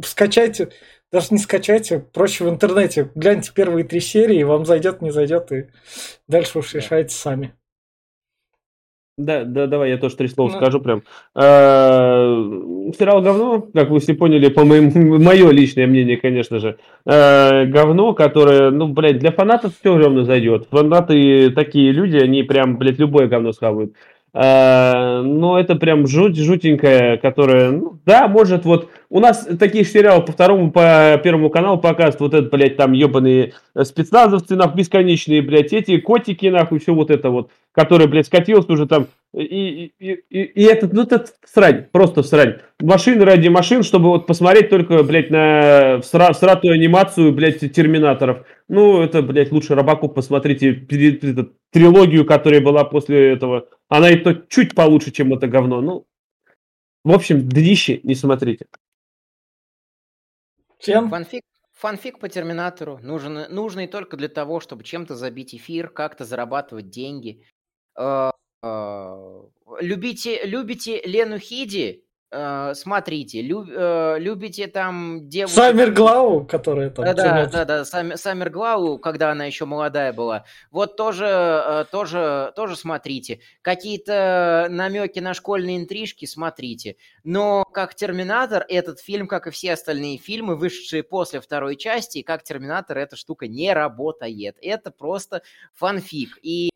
скачайте, даже не скачайте, проще в интернете, гляньте первые три серии, вам зайдет, не зайдет, и дальше уж решайте сами. Да, да, давай я тоже три слова ну. скажу прям. Э, сериал говно, как вы все поняли, по моему, мое личное мнение, конечно же. Э, говно, которое, ну, блядь, для фанатов все равно зайдет. Фанаты такие люди, они прям, блядь, любое говно схавают. Э, но это прям жуть, жутенькая, которая, ну, да, может, вот, у нас таких сериалов по второму, по первому каналу показывают, вот это, блядь, там ебаные спецназовцы, нахуй, бесконечные, блядь, эти котики, нахуй, все вот это вот, которые, блядь, скатился уже там, и, и, и, и это, ну, это срань, просто срань. Машины ради машин, чтобы вот посмотреть только, блядь, на сра, сратую анимацию, блядь, терминаторов. Ну, это, блядь, лучше Робокоп посмотрите трилогию, которая была после этого. Она и то чуть получше, чем это говно. Ну, в общем, днище не смотрите. Чем? Фанфик, фанфик по Терминатору нужен, нужный только для того, чтобы чем-то забить эфир, как-то зарабатывать деньги. Э, э, любите, любите Лену Хиди? Э, смотрите, люб, э, любите там девушек... Саммер Глау, которая там... Да, да, да, да, Саммер Глау, когда она еще молодая была. Вот тоже, э, тоже, тоже смотрите. Какие-то намеки на школьные интрижки смотрите. Но как Терминатор, этот фильм, как и все остальные фильмы, вышедшие после второй части, как Терминатор, эта штука не работает. Это просто фанфик. И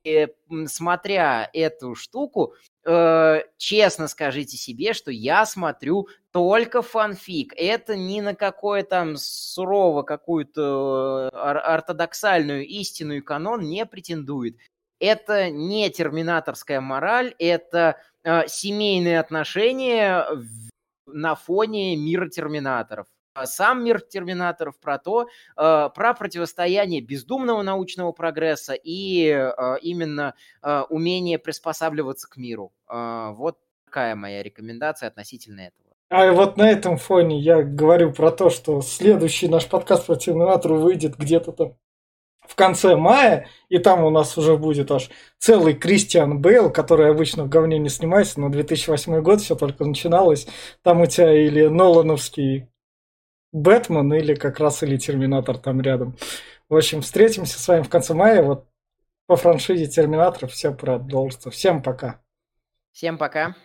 смотря эту штуку, э, честно скажите себе, что я смотрю только фанфик. Это ни на какое там сурово какую-то э, ортодоксальную истину и канон не претендует. Это не терминаторская мораль, это э, семейные отношения на фоне мира терминаторов. А сам мир терминаторов про то, э, про противостояние бездумного научного прогресса и э, именно э, умение приспосабливаться к миру. Вот такая моя рекомендация относительно этого. А вот на этом фоне я говорю про то, что следующий наш подкаст по Терминатору выйдет где-то там в конце мая, и там у нас уже будет аж целый Кристиан Бейл, который обычно в говне не снимается, но 2008 год все только начиналось. Там у тебя или Нолановский Бэтмен или как раз или Терминатор там рядом. В общем, встретимся с вами в конце мая. Вот по франшизе Терминатор все продолжится. Всем пока. Всем пока.